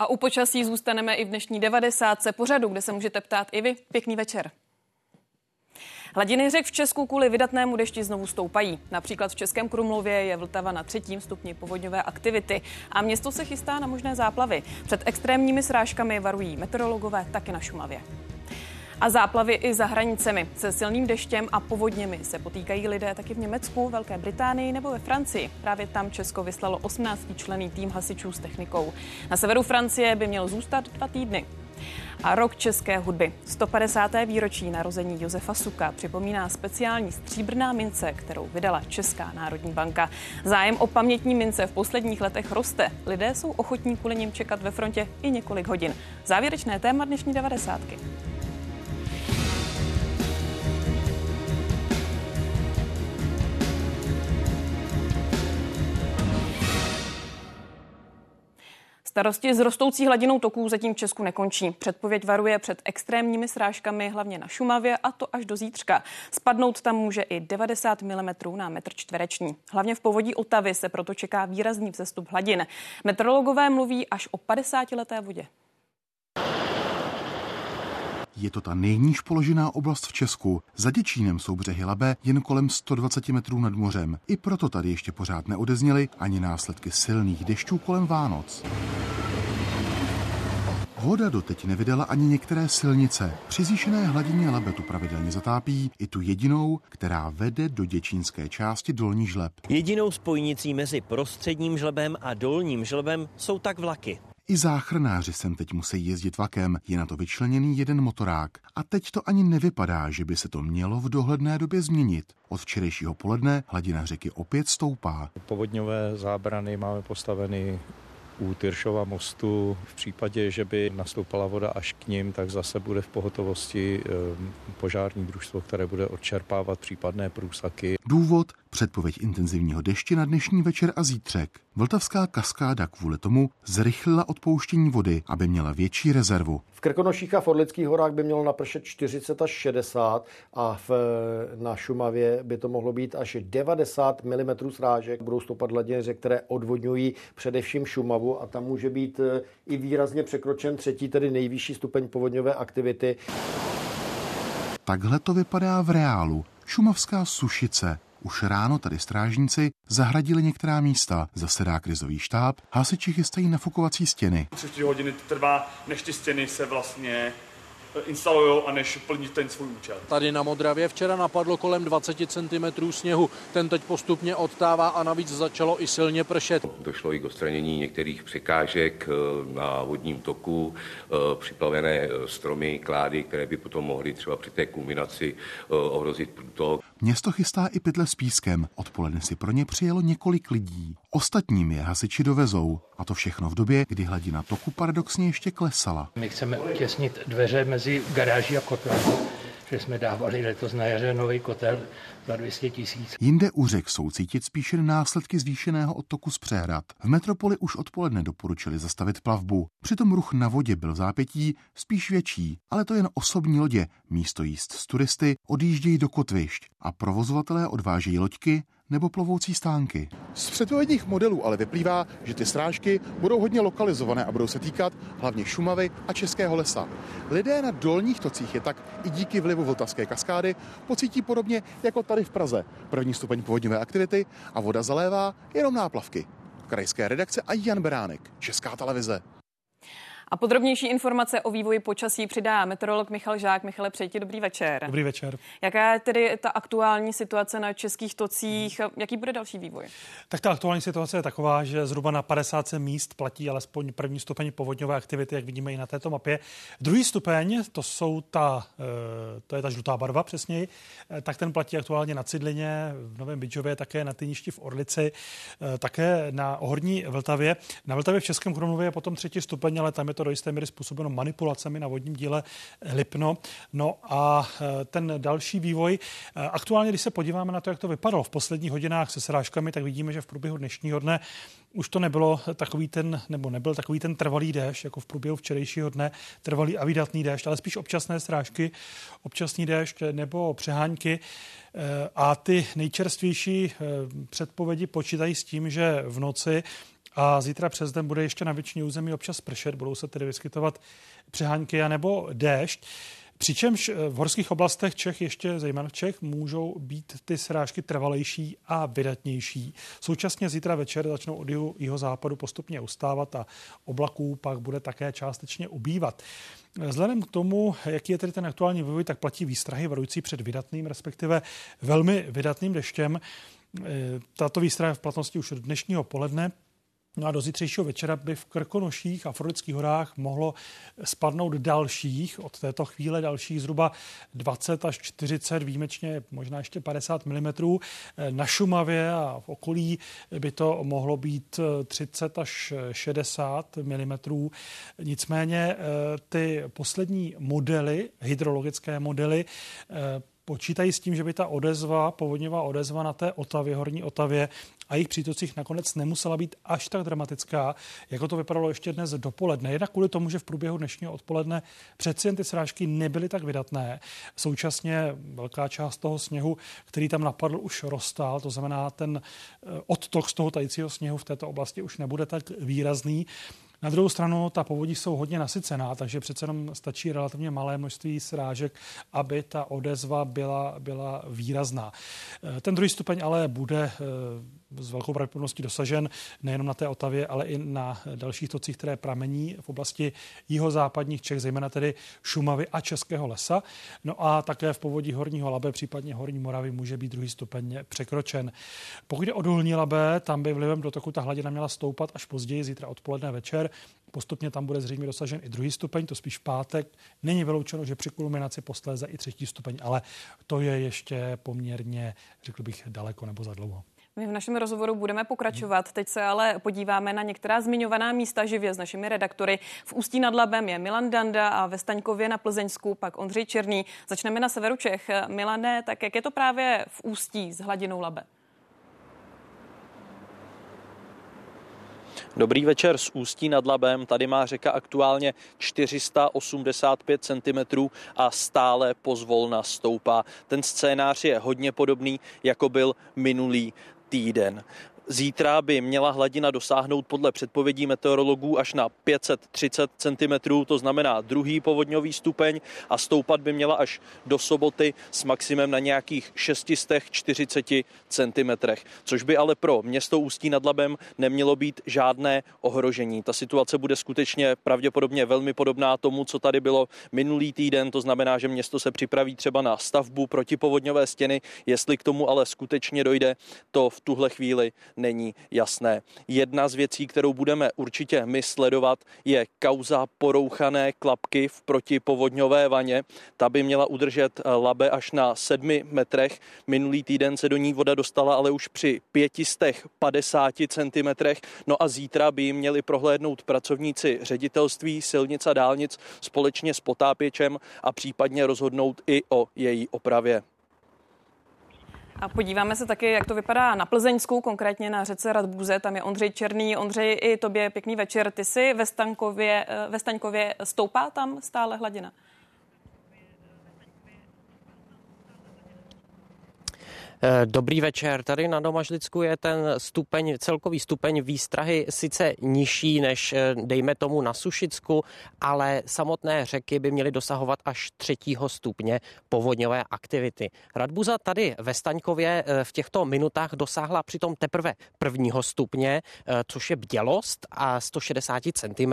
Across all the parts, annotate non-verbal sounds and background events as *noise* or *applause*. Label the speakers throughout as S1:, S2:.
S1: A u počasí zůstaneme i v dnešní 90. pořadu, kde se můžete ptát i vy. Pěkný večer. Hladiny řek v Česku kvůli vydatnému dešti znovu stoupají. Například v Českém Krumlově je Vltava na třetím stupni povodňové aktivity a město se chystá na možné záplavy. Před extrémními srážkami varují meteorologové taky na Šumavě. A záplavy i za hranicemi. Se silným deštěm a povodněmi se potýkají lidé taky v Německu, Velké Británii nebo ve Francii. Právě tam Česko vyslalo 18 člený tým hasičů s technikou. Na severu Francie by měl zůstat dva týdny. A rok české hudby. 150. výročí narození Josefa Suka připomíná speciální stříbrná mince, kterou vydala Česká národní banka. Zájem o pamětní mince v posledních letech roste. Lidé jsou ochotní kvůli nim čekat ve frontě i několik hodin. Závěrečné téma dnešní 90. Starosti s rostoucí hladinou toků zatím v Česku nekončí. Předpověď varuje před extrémními srážkami hlavně na Šumavě a to až do zítřka. Spadnout tam může i 90 mm na metr čtvereční. Hlavně v povodí Otavy se proto čeká výrazný vzestup hladin. Meteorologové mluví až o 50 leté vodě.
S2: Je to ta nejníž položená oblast v Česku. Za Děčínem jsou břehy Labe jen kolem 120 metrů nad mořem. I proto tady ještě pořád neodezněly ani následky silných dešťů kolem Vánoc. Voda doteď nevydala ani některé silnice. Při zvýšené hladině Labe tu pravidelně zatápí i tu jedinou, která vede do děčínské části Dolní žleb.
S3: Jedinou spojnicí mezi prostředním žlebem a dolním žlebem jsou tak vlaky.
S2: I záchranáři sem teď musí jezdit vlakem, je na to vyčleněný jeden motorák. A teď to ani nevypadá, že by se to mělo v dohledné době změnit. Od včerejšího poledne hladina řeky opět stoupá.
S4: Povodňové zábrany máme postaveny u Tyršova mostu. V případě, že by nastoupala voda až k ním, tak zase bude v pohotovosti ehm, požární družstvo, které bude odčerpávat případné průsaky.
S2: Důvod předpověď intenzivního dešti na dnešní večer a zítřek. Vltavská kaskáda kvůli tomu zrychlila odpouštění vody, aby měla větší rezervu.
S5: V Krkonoších a v Orlických horách by mělo napršet 40 až 60 a v, na Šumavě by to mohlo být až 90 mm srážek. Budou stoupat hladiny řek, které odvodňují především Šumavu a tam může být eh, i výrazně překročen třetí, tedy nejvyšší stupeň povodňové aktivity.
S2: Takhle to vypadá v reálu. Šumavská sušice, už ráno tady strážníci zahradili některá místa, zasedá krizový štáb, hasiči chystají nafukovací stěny.
S6: Tři hodiny trvá, než ty stěny se vlastně instalují a než plní ten svůj účel.
S7: Tady na Modravě včera napadlo kolem 20 cm sněhu. Ten teď postupně odtává a navíc začalo i silně pršet.
S8: Došlo i k odstranění některých překážek eh, na vodním toku, eh, připravené eh, stromy, klády, které by potom mohly třeba při té kulminaci ohrozit průtok.
S2: Město chystá i pytle s pískem. Odpoledne si pro ně přijelo několik lidí. Ostatním je hasiči dovezou. A to všechno v době, kdy hladina toku paradoxně ještě klesala.
S9: My chceme utěsnit dveře mezi garáží a kotlem, že jsme dávali letos na jaře nový kotel za 200 tisíc.
S2: Jinde u řek jsou cítit spíše následky zvýšeného odtoku z přehrad. V metropoli už odpoledne doporučili zastavit plavbu. Přitom ruch na vodě byl v zápětí spíš větší, ale to jen osobní lodě. Místo jíst s turisty odjíždějí do kotvišť a provozovatelé odvážejí loďky nebo plovoucí stánky. Z předpovědních modelů ale vyplývá, že ty srážky budou hodně lokalizované a budou se týkat hlavně Šumavy a Českého lesa. Lidé na dolních tocích je tak i díky vlivu Vltavské kaskády pocítí podobně jako tady v Praze. První stupeň povodňové aktivity a voda zalévá jenom náplavky. Krajské redakce a Jan Beránek, Česká televize.
S1: A podrobnější informace o vývoji počasí přidá meteorolog Michal Žák. Michale, přejti dobrý večer.
S10: Dobrý večer.
S1: Jaká je tedy ta aktuální situace na českých tocích? Jaký bude další vývoj?
S10: Tak ta aktuální situace je taková, že zhruba na 50 míst platí alespoň první stupeň povodňové aktivity, jak vidíme i na této mapě. Druhý stupeň, to jsou ta, eh, to je ta žlutá barva přesněji, eh, tak ten platí aktuálně na Cidlině, v Novém Bydžově, také na Tyništi v Orlici, eh, také na Horní Vltavě. Na Vltavě v Českém Krumlově je potom třetí stupeň, ale tam je to do jisté míry způsobeno manipulacemi na vodním díle Lipno. No a e, ten další vývoj. E, aktuálně, když se podíváme na to, jak to vypadalo v posledních hodinách se srážkami, tak vidíme, že v průběhu dnešního dne už to nebylo takový ten, nebo nebyl takový ten trvalý déšť, jako v průběhu včerejšího dne, trvalý a vydatný déšť, ale spíš občasné srážky, občasný déšť nebo přehánky. E, a ty nejčerstvější předpovědi počítají s tím, že v noci a zítra přes den bude ještě na většině území občas pršet, budou se tedy vyskytovat přehánky a nebo déšť. Přičemž v horských oblastech Čech, ještě zejména v Čech, můžou být ty srážky trvalejší a vydatnější. Současně zítra večer začnou od jeho západu postupně ustávat a oblaků pak bude také částečně ubývat. Vzhledem k tomu, jaký je tedy ten aktuální vývoj, tak platí výstrahy varující před vydatným, respektive velmi vydatným deštěm. Tato výstraha je v platnosti už od dnešního poledne. No a do zítřejšího večera by v Krkonoších a Frolických horách mohlo spadnout dalších, od této chvíle dalších zhruba 20 až 40, výjimečně možná ještě 50 mm. Na Šumavě a v okolí by to mohlo být 30 až 60 mm. Nicméně eh, ty poslední modely, hydrologické modely, eh, počítají s tím, že by ta odezva, povodňová odezva na té Otavě, horní Otavě a jejich přítocích nakonec nemusela být až tak dramatická, jako to vypadalo ještě dnes dopoledne. Jednak kvůli tomu, že v průběhu dnešního odpoledne přeci jen ty srážky nebyly tak vydatné. Současně velká část toho sněhu, který tam napadl, už rozstál, to znamená, ten eh, odtok z toho tajícího sněhu v této oblasti už nebude tak výrazný. Na druhou stranu ta povodí jsou hodně nasycená, takže přece jenom stačí relativně malé množství srážek, aby ta odezva byla, byla výrazná. Eh, ten druhý stupeň ale bude eh, s velkou pravděpodobností dosažen nejenom na té Otavě, ale i na dalších tocích, které pramení v oblasti jihozápadních Čech, zejména tedy Šumavy a Českého lesa. No a také v povodí Horního Labe, případně Horní Moravy, může být druhý stupeň překročen. Pokud je o Dolní Labe, tam by vlivem do toku ta hladina měla stoupat až později, zítra odpoledne večer. Postupně tam bude zřejmě dosažen i druhý stupeň, to spíš v pátek. Není vyloučeno, že při kulminaci posléze i třetí stupeň, ale to je ještě poměrně, řekl bych, daleko nebo za dlouho.
S1: My v našem rozhovoru budeme pokračovat. Teď se ale podíváme na některá zmiňovaná místa živě s našimi redaktory. V Ústí nad Labem je Milan Danda a ve Staňkově na Plzeňsku pak Ondřej Černý. Začneme na severu Čech. Milane, tak jak je to právě v Ústí s hladinou Labe?
S11: Dobrý večer z Ústí nad Labem. Tady má řeka aktuálně 485 cm a stále pozvolna stoupá. Ten scénář je hodně podobný, jako byl minulý týden. Zítra by měla hladina dosáhnout podle předpovědí meteorologů až na 530 cm, to znamená druhý povodňový stupeň a stoupat by měla až do soboty s maximem na nějakých 640 cm, což by ale pro město Ústí nad Labem nemělo být žádné ohrožení. Ta situace bude skutečně pravděpodobně velmi podobná tomu, co tady bylo minulý týden, to znamená, že město se připraví třeba na stavbu protipovodňové stěny, jestli k tomu ale skutečně dojde, to v tuhle chvíli není jasné. Jedna z věcí, kterou budeme určitě my sledovat, je kauza porouchané klapky v protipovodňové vaně. Ta by měla udržet eh, labe až na sedmi metrech. Minulý týden se do ní voda dostala ale už při 550 cm. No a zítra by ji měli prohlédnout pracovníci ředitelství silnic a dálnic společně s potápěčem a případně rozhodnout i o její opravě.
S1: A podíváme se taky, jak to vypadá na Plzeňsku, konkrétně na řece Radbuze. Tam je Ondřej Černý. Ondřej, i tobě pěkný večer. Ty jsi ve Stankově, eh, ve Staňkově stoupá tam stále hladina?
S12: Dobrý večer. Tady na Domažlicku je ten stupeň, celkový stupeň výstrahy sice nižší než eh, dejme tomu na Sušicku, ale samotné řeky by měly dosahovat až třetího stupně povodňové aktivity. Radbuza tady ve Staňkově eh, v těchto minutách dosáhla přitom teprve prvního stupně, což je bdělost a 160 cm.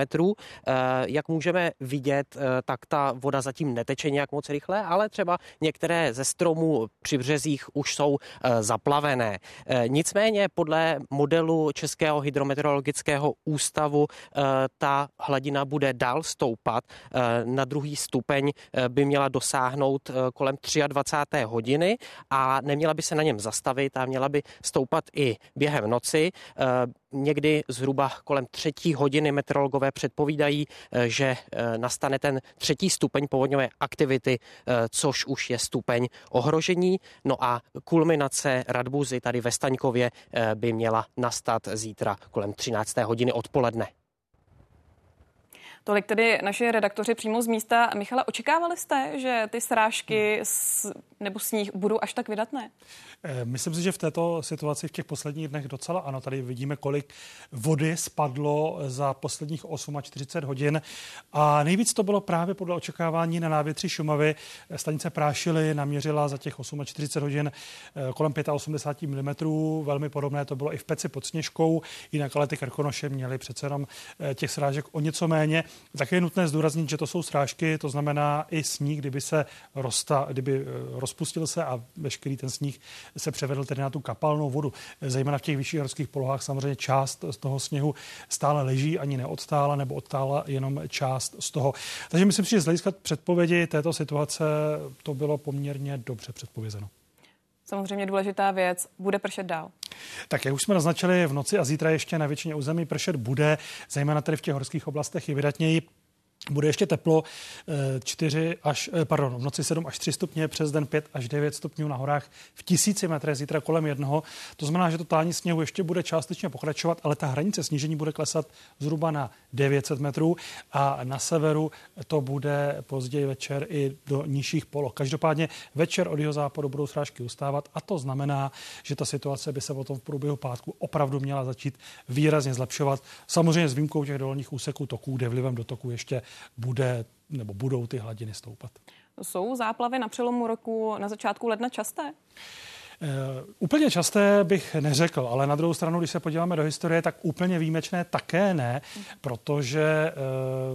S12: Jak můžeme vidět, tak ta voda zatím neteče nějak moc rychle, ale třeba některé ze stromů při březích už jsou Eh, zaplavené. Eh, nicméně podle modelu Českého hydrometeorologického ústavu eh, ta hladina bude dál stoupat. Na druhý stupeň by měla dosáhnout kolem 23. hodiny a neměla by se na něm zastavit a měla by stoupat i během noci někdy zhruba kolem třetí hodiny meteorologové předpovídají, eh, že eh, nastane ten třetí stupeň povodňové aktivity, eh, což už je stupeň ohrožení. No a kulminace Radbuzy tady ve Staňkově by měla nastat zítra kolem 13. hodiny odpoledne.
S1: Tolik tedy naši redaktoři přímo z místa. Michale, očekávali jste, že ty srážky s, nebo sníh budou až tak vydatné?
S10: Eh, myslím si, že v této situaci v těch posledních dnech docela ano. Tady vidíme, kolik vody spadlo za posledních 48 hodin. A nejvíc to bylo právě podle očekávání na návětří Šumavy. Stanice Prášily naměřila za těch 48 hodin eh, kolem 85 mm. Velmi podobné to bylo i v Peci pod Sněžkou. Jinak ale ty Krkonoše měly přece jenom eh, těch srážek o něco méně. Také je nutné zdůraznit, že to jsou srážky, to znamená i sníh, kdyby se rosta, kdyby rozpustil se a veškerý ten sníh se převedl tedy na tu kapalnou vodu. Zejména v těch vyšších horských polohách samozřejmě část z toho sněhu stále leží, ani neodstála nebo odtála jenom část z toho. Takže myslím si, že z hlediska předpovědi této situace to bylo poměrně dobře předpovězeno.
S1: Samozřejmě důležitá věc, bude pršet dál.
S10: Tak jak už jsme naznačili, v noci a zítra ještě na většině území pršet bude, zejména tady v těch horských oblastech je vydatněji. Bude ještě teplo 4 eh, až, eh, pardon, v noci 7 až 3 stupně, přes den 5 až 9 stupňů na horách v tisíci metrech, zítra kolem jednoho. To znamená, že to tání sněhu ještě bude částečně pokračovat, ale ta hranice snížení bude klesat zhruba na 900 metrů a na severu to bude později večer i do nižších poloh. Každopádně večer od jeho západu budou srážky ustávat a to znamená, že ta situace by se potom v průběhu pátku opravdu měla začít výrazně zlepšovat. Samozřejmě s výjimkou těch dolních úseků toků, kde vlivem do toku ještě bude nebo budou ty hladiny stoupat.
S1: Jsou záplavy na přelomu roku na začátku ledna časté?
S10: Uh, úplně časté bych neřekl, ale na druhou stranu, když se podíváme do historie, tak úplně výjimečné také ne, protože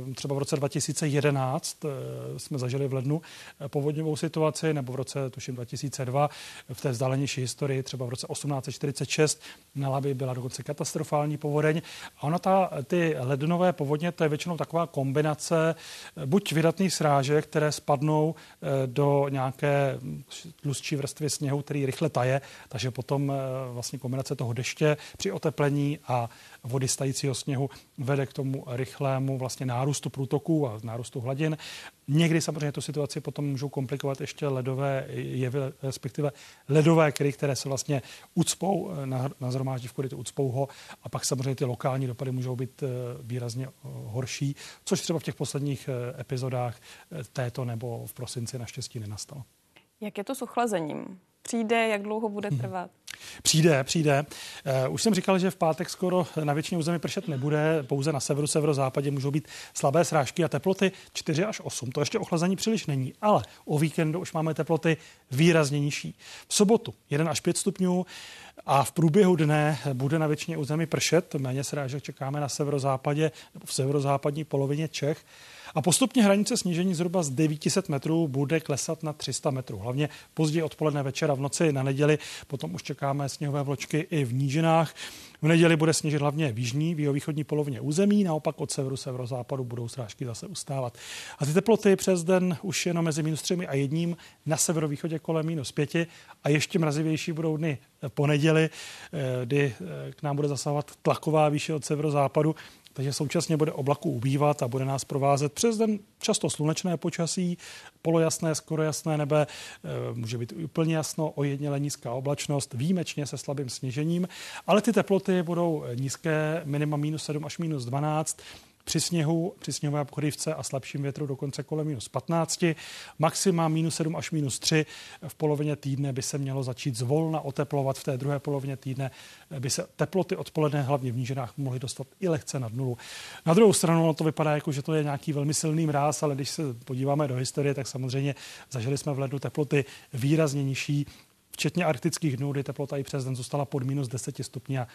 S10: uh, třeba v roce 2011 uh, eh, jsme zažili v lednu povodňovou situaci, nebo v roce, tuším, 2002 v té vzdálenější historii, třeba v roce 1846 na Labi byla dokonce katastrofální povodeň. A ona ta, ty lednové povodně, to je většinou taková kombinace buď vydatných srážek, které spadnou do nějaké tlustší vrstvy sněhu, který rychle taje, takže potom eh, vlastně kombinace toho deště při oteplení a vody stajícího sněhu vede k tomu rychlému vlastně nárůstu průtoků a nárůstu hladin. Někdy samozřejmě tu situaci potom můžou komplikovat ještě ledové jevy, respektive ledové kry, které se vlastně ucpou eh, na, na zhromáždí v korytu, ucpou ho a pak samozřejmě ty lokální dopady můžou být eh, výrazně horší, což třeba v těch posledních epizodách této nebo v prosinci naštěstí nenastalo.
S1: Jak je to s ochlazením? Přijde, jak dlouho bude mhm. trvat?
S10: Přijde, přijde. Uh, už jsem říkal, že v pátek skoro na většině území pršet nebude, pouze na severu, severozápadě můžou být slabé srážky a teploty 4 až 8. To ještě ochlazení příliš není, ale o víkendu už máme teploty výrazně nižší. V sobotu 1 až 5 stupňů a v průběhu dne bude na většině území pršet. Méně srážek čekáme na severozápadě nebo v severozápadní polovině Čech. A postupně hranice snížení zhruba z 900 metrů bude klesat na 300 metrů. Hlavně později odpoledne večera v noci na neděli, potom už čekáme sněhové vločky i v nížinách. V neděli bude sněžit hlavně v jižní, v východní polovině území, naopak od severu, severozápadu budou srážky zase ustávat. A ty teploty přes den už jenom mezi minus 3 a jedním, na severovýchodě kolem minus 5 a ještě mrazivější budou dny po neděli, eh, kdy eh, k nám bude zasahovat tlaková výše od severozápadu, takže současně bude oblaku ubývat a bude nás provázet přes den často slunečné počasí, polojasné, skoro jasné nebe, eh, může být úplně jasno, ojedněle nízká oblačnost, výjimečně se slabým sněžením, ale ty teploty budou nízké, minima minus 7 až minus 12, při sněhu, při sněhové pokrývce a slabším větru dokonce kolem minus 15. Maxima minus 7 až minus 3. V polovině týdne by se mělo začít zvolna oteplovat. V té druhé polovině týdne by se teploty odpoledne, hlavně v nížinách, mohly dostat i lehce nad nulu. Na druhou stranu no to vypadá jako, že to je nějaký velmi silný mráz, ale když se podíváme do historie, tak samozřejmě zažili jsme v lednu teploty výrazně nižší včetně arktických dnů, kdy teplota i přes den zůstala pod minus 10 stupňů a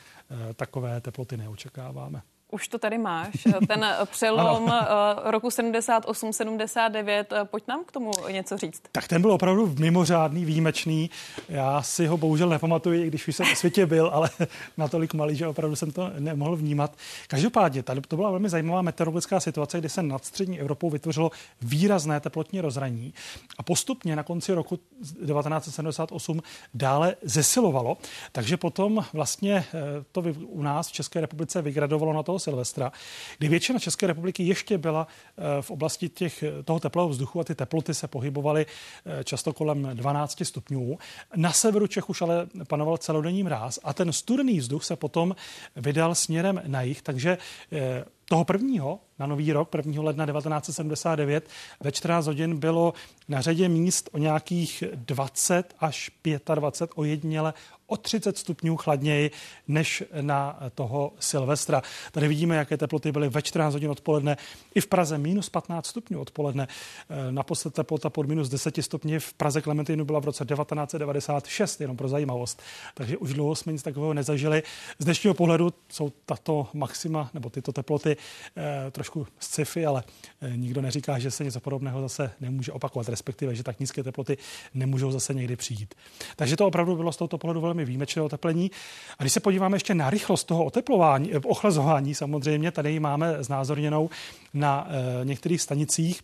S10: e, takové teploty neočekáváme.
S1: Už to tady máš, ten *laughs* přelom eh, roku 78-79. Eh, pojď nám k tomu něco říct.
S10: Tak ten byl opravdu mimořádný, výjimečný. Já si ho bohužel nepamatuji, i když už jsem v světě byl, ale *laughs* natolik malý, že opravdu jsem to nemohl vnímat. Každopádně, tady to byla velmi zajímavá meteorologická situace, kdy se nad střední Evropou vytvořilo výrazné teplotní rozhraní a postupně na konci roku 1978 dále zesilovalo. Takže potom vlastně eh, to u nás v České republice vygradovalo na toho Silvestra, kdy většina České republiky ještě byla eh, v oblasti těch, toho teplého vzduchu a ty teploty se pohybovaly eh, často kolem 12 stupňů. Na severu Čech už ale panoval celodenní mráz a ten studený vzduch se potom vydal směrem na jih, takže eh, toho prvního na nový rok 1. ledna 1979 ve 14 hodin bylo na řadě míst o nějakých 20 až 25 ojediněle o 30 stupňů chladněji než na toho Silvestra. Tady vidíme, jaké teploty byly ve 14 hodin odpoledne. I v Praze minus 15 stupňů odpoledne. Eh, naposled teplota pod minus 10 stupňů v Praze Klementinu byla v roce 1996, jenom pro zajímavost. Takže už dlouho jsme nic takového nezažili. Z dnešního pohledu jsou tato maxima nebo tyto teploty eh, trošku sci-fi, ale eh, nikdo neříká, že se něco podobného zase nemůže opakovat, respektive, že tak nízké teploty nemůžou zase někdy přijít. Takže to opravdu bylo z tohoto pohledu velmi výjimečné oteplení. A když se podíváme ještě na rychlost toho oteplování, eh, ochlazování samozřejmě, tady máme znázorněnou na e, některých stanicích,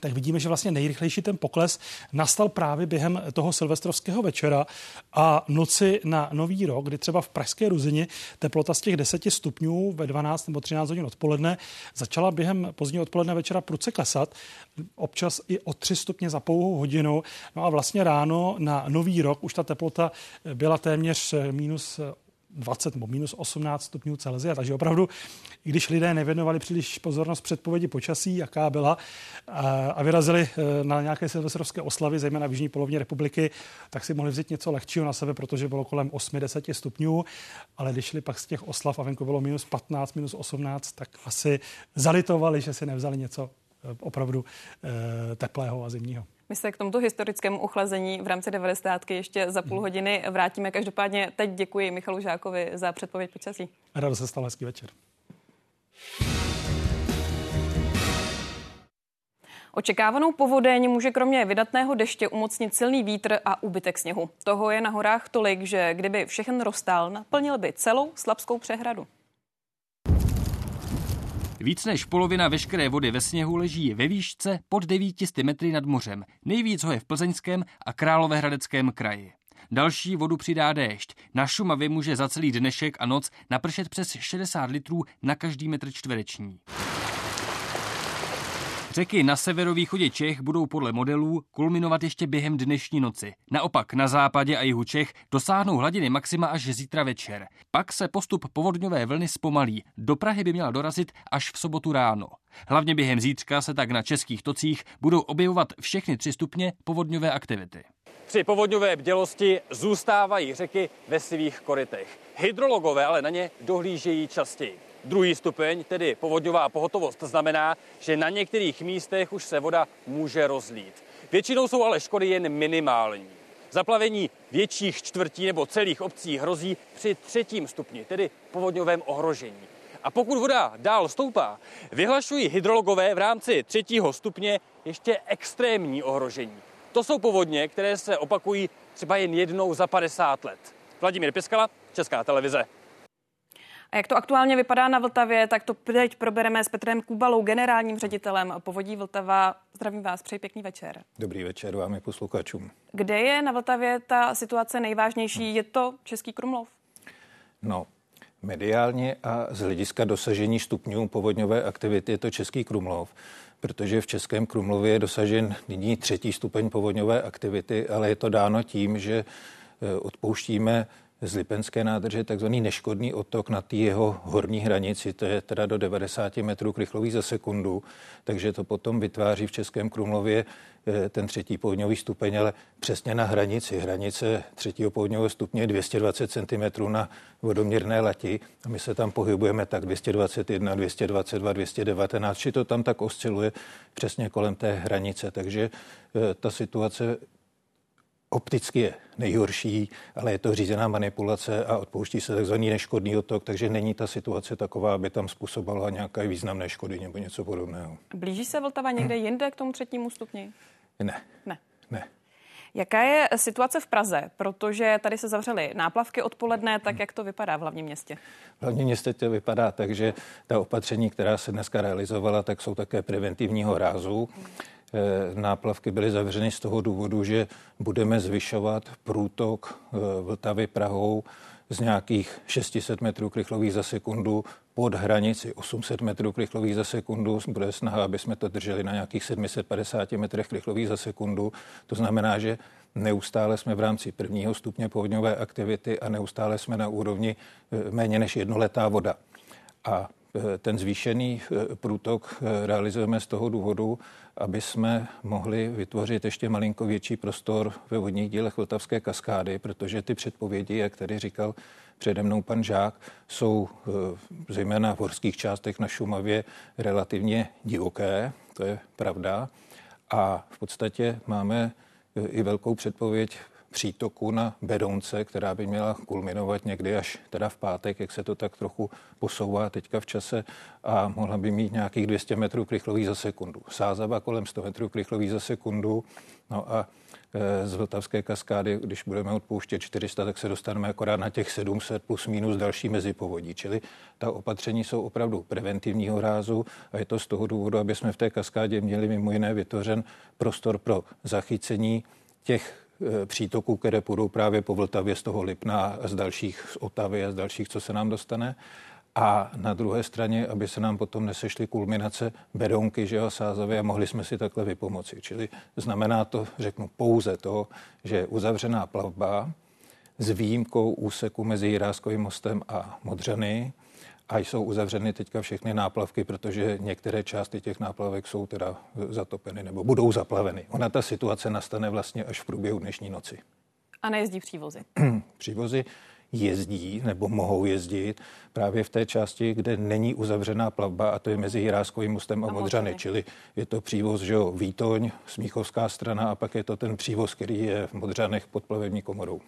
S10: tak vidíme, že vlastně nejrychlejší ten pokles nastal právě během toho silvestrovského večera a noci na nový rok, kdy třeba v Pražské Ruzini teplota z těch 10 stupňů ve 12 nebo 13 hodin odpoledne začala během pozdního odpoledne večera pruce klesat, občas i o 3 stupně za pouhou hodinu. No a vlastně ráno na nový rok už ta teplota byla téměř minus 20 nebo minus 18 stupňů Celsia. Takže opravdu, i když lidé nevěnovali příliš pozornost předpovědi počasí, jaká byla, a vyrazili e, na nějaké silvestrovské oslavy, zejména v jižní polovině republiky, tak si mohli vzít něco lehčího na sebe, protože bylo kolem 8-10 stupňů, ale když šli pak z těch oslav a venku bylo minus 15, minus 18, tak asi zalitovali, že si nevzali něco e, opravdu e, teplého a zimního.
S1: My se k tomuto historickému uchlazení v rámci 90. ještě za půl hmm. hodiny vrátíme. Každopádně teď děkuji Michalu Žákovi za předpověď počasí.
S10: Rád se stal hezký večer.
S1: Očekávanou povodeň může kromě vydatného deště umocnit silný vítr a úbytek sněhu. Toho je na horách tolik, že kdyby všechen roztal, naplnil by celou Slabskou přehradu.
S13: Víc než polovina veškeré vody ve sněhu leží ve výšce pod 900 metry nad mořem. Nejvíc ho je v Plzeňském a Královéhradeckém kraji. Další vodu přidá déšť. Na Šumavě může za celý dnešek a noc napršet přes 60 litrů na každý metr čtvereční. Řeky na severovýchodě Čech budou podle modelů kulminovat ještě během dnešní noci. Naopak na západě a jihu Čech dosáhnou hladiny maxima až zítra večer. Pak se postup povodňové vlny zpomalí. Do Prahy by měla dorazit až v sobotu ráno. Hlavně během zítřka se tak na českých tocích budou objevovat všechny tři stupně povodňové aktivity.
S14: Při povodňové bdělosti zůstávají řeky ve svých korytech. Hydrologové ale na ně dohlížejí častěji. Druhý stupeň, tedy povodňová pohotovost, znamená, že na některých místech už se voda může rozlít. Většinou jsou ale škody jen minimální. Zaplavení větších čtvrtí nebo celých obcí hrozí při třetím stupni, tedy povodňovém ohrožení. A pokud voda dál stoupá, vyhlašují hydrologové v rámci třetího stupně ještě extrémní ohrožení. To jsou povodně, které se opakují třeba jen jednou za 50 let. Vladimír Piskala, Česká televize.
S1: A jak to aktuálně vypadá na Vltavě, tak to teď probereme s Petrem Kubalou, generálním ředitelem Povodí Vltava. Zdravím vás, přeji pěkný večer.
S15: Dobrý večer vám i posluchačům.
S1: Kde je na Vltavě ta situace nejvážnější? Je to Český Krumlov?
S15: No, mediálně a z hlediska dosažení stupňů povodňové aktivity je to Český Krumlov protože v Českém Krumlově je dosažen nyní třetí stupeň povodňové aktivity, ale je to dáno tím, že eh, odpouštíme z Lipenské nádrže takzvaný neškodný otok na té jeho horní hranici, to je teda do 90 metrů krychlových za sekundu, takže to potom vytváří v Českém Krumlově eh, ten třetí povodňový stupeň, ale přesně na hranici. Hranice třetího povodňového stupně je 220 cm na vodoměrné lati a my se tam pohybujeme tak 221, 222, 219, či to tam tak osciluje přesně kolem té hranice, takže eh, ta situace opticky je nejhorší, ale je to řízená manipulace a odpouští se takzvaný neškodný otok, takže není ta situace taková, aby tam způsobila nějaké významné škody nebo něco podobného.
S1: Blíží se Vltava někde hmm. jinde k tomu třetímu stupni?
S15: Ne.
S1: Ne.
S15: Ne.
S1: Jaká je situace v Praze? Protože tady se zavřely náplavky odpoledne, tak jak to vypadá v hlavním městě?
S15: V hlavním městě to vypadá tak, že ta opatření, která se dneska realizovala, tak jsou také preventivního rázu. Eh, náplavky byly zavřeny z toho důvodu, že budeme zvyšovat průtok eh, Vltavy Prahou z nějakých 600 metrů krychlových za sekundu pod hranici 800 metrů krychlových za sekundu. Bude snaha, aby jsme to drželi na nějakých 750 metrech krychlových za sekundu. To znamená, že neustále jsme v rámci prvního stupně povodňové aktivity a neustále jsme na úrovni eh, méně než jednoletá voda. A ten zvýšený průtok realizujeme z toho důvodu, aby jsme mohli vytvořit ještě malinko větší prostor ve vodních dílech Vltavské kaskády, protože ty předpovědi, jak tady říkal přede mnou pan Žák, jsou zejména v horských částech na Šumavě relativně divoké, to je pravda. A v podstatě máme i velkou předpověď přítoku na Berounce, která by měla kulminovat někdy až teda v pátek, jak se to tak trochu posouvá teďka v čase a mohla by mít nějakých 200 metrů krychlových za sekundu. Sázava kolem 100 metrů krychlových za sekundu. No a e, z Vltavské kaskády, když budeme odpouštět 400, tak se dostaneme akorát na těch 700 plus minus další mezi povodí. Čili ta opatření jsou opravdu preventivního rázu a je to z toho důvodu, aby jsme v té kaskádě měli mimo jiné vytvořen prostor pro zachycení těch přítoků, které půjdou právě po Vltavě z toho Lipna z dalších, z Otavy a z dalších, co se nám dostane. A na druhé straně, aby se nám potom nesešly kulminace Berounky, že a Sázavy a mohli jsme si takhle vypomoci. Čili znamená to, řeknu pouze to, že uzavřená plavba s výjimkou úseku mezi Jiráskovým mostem a Modřany a jsou uzavřeny teďka všechny náplavky, protože některé části těch náplavek jsou teda zatopeny nebo budou zaplaveny. Ona ta situace nastane vlastně až v průběhu dnešní noci.
S1: A nejezdí přívozy? *clears throat*
S15: přívozy jezdí nebo mohou jezdit právě v té části, kde není uzavřená plavba a to je mezi Jiráskovým mostem a, a Modřany. Čili je to přívoz, že jo, Výtoň, Smíchovská strana a pak je to ten přívoz, který je v Modřanech pod plavební komorou.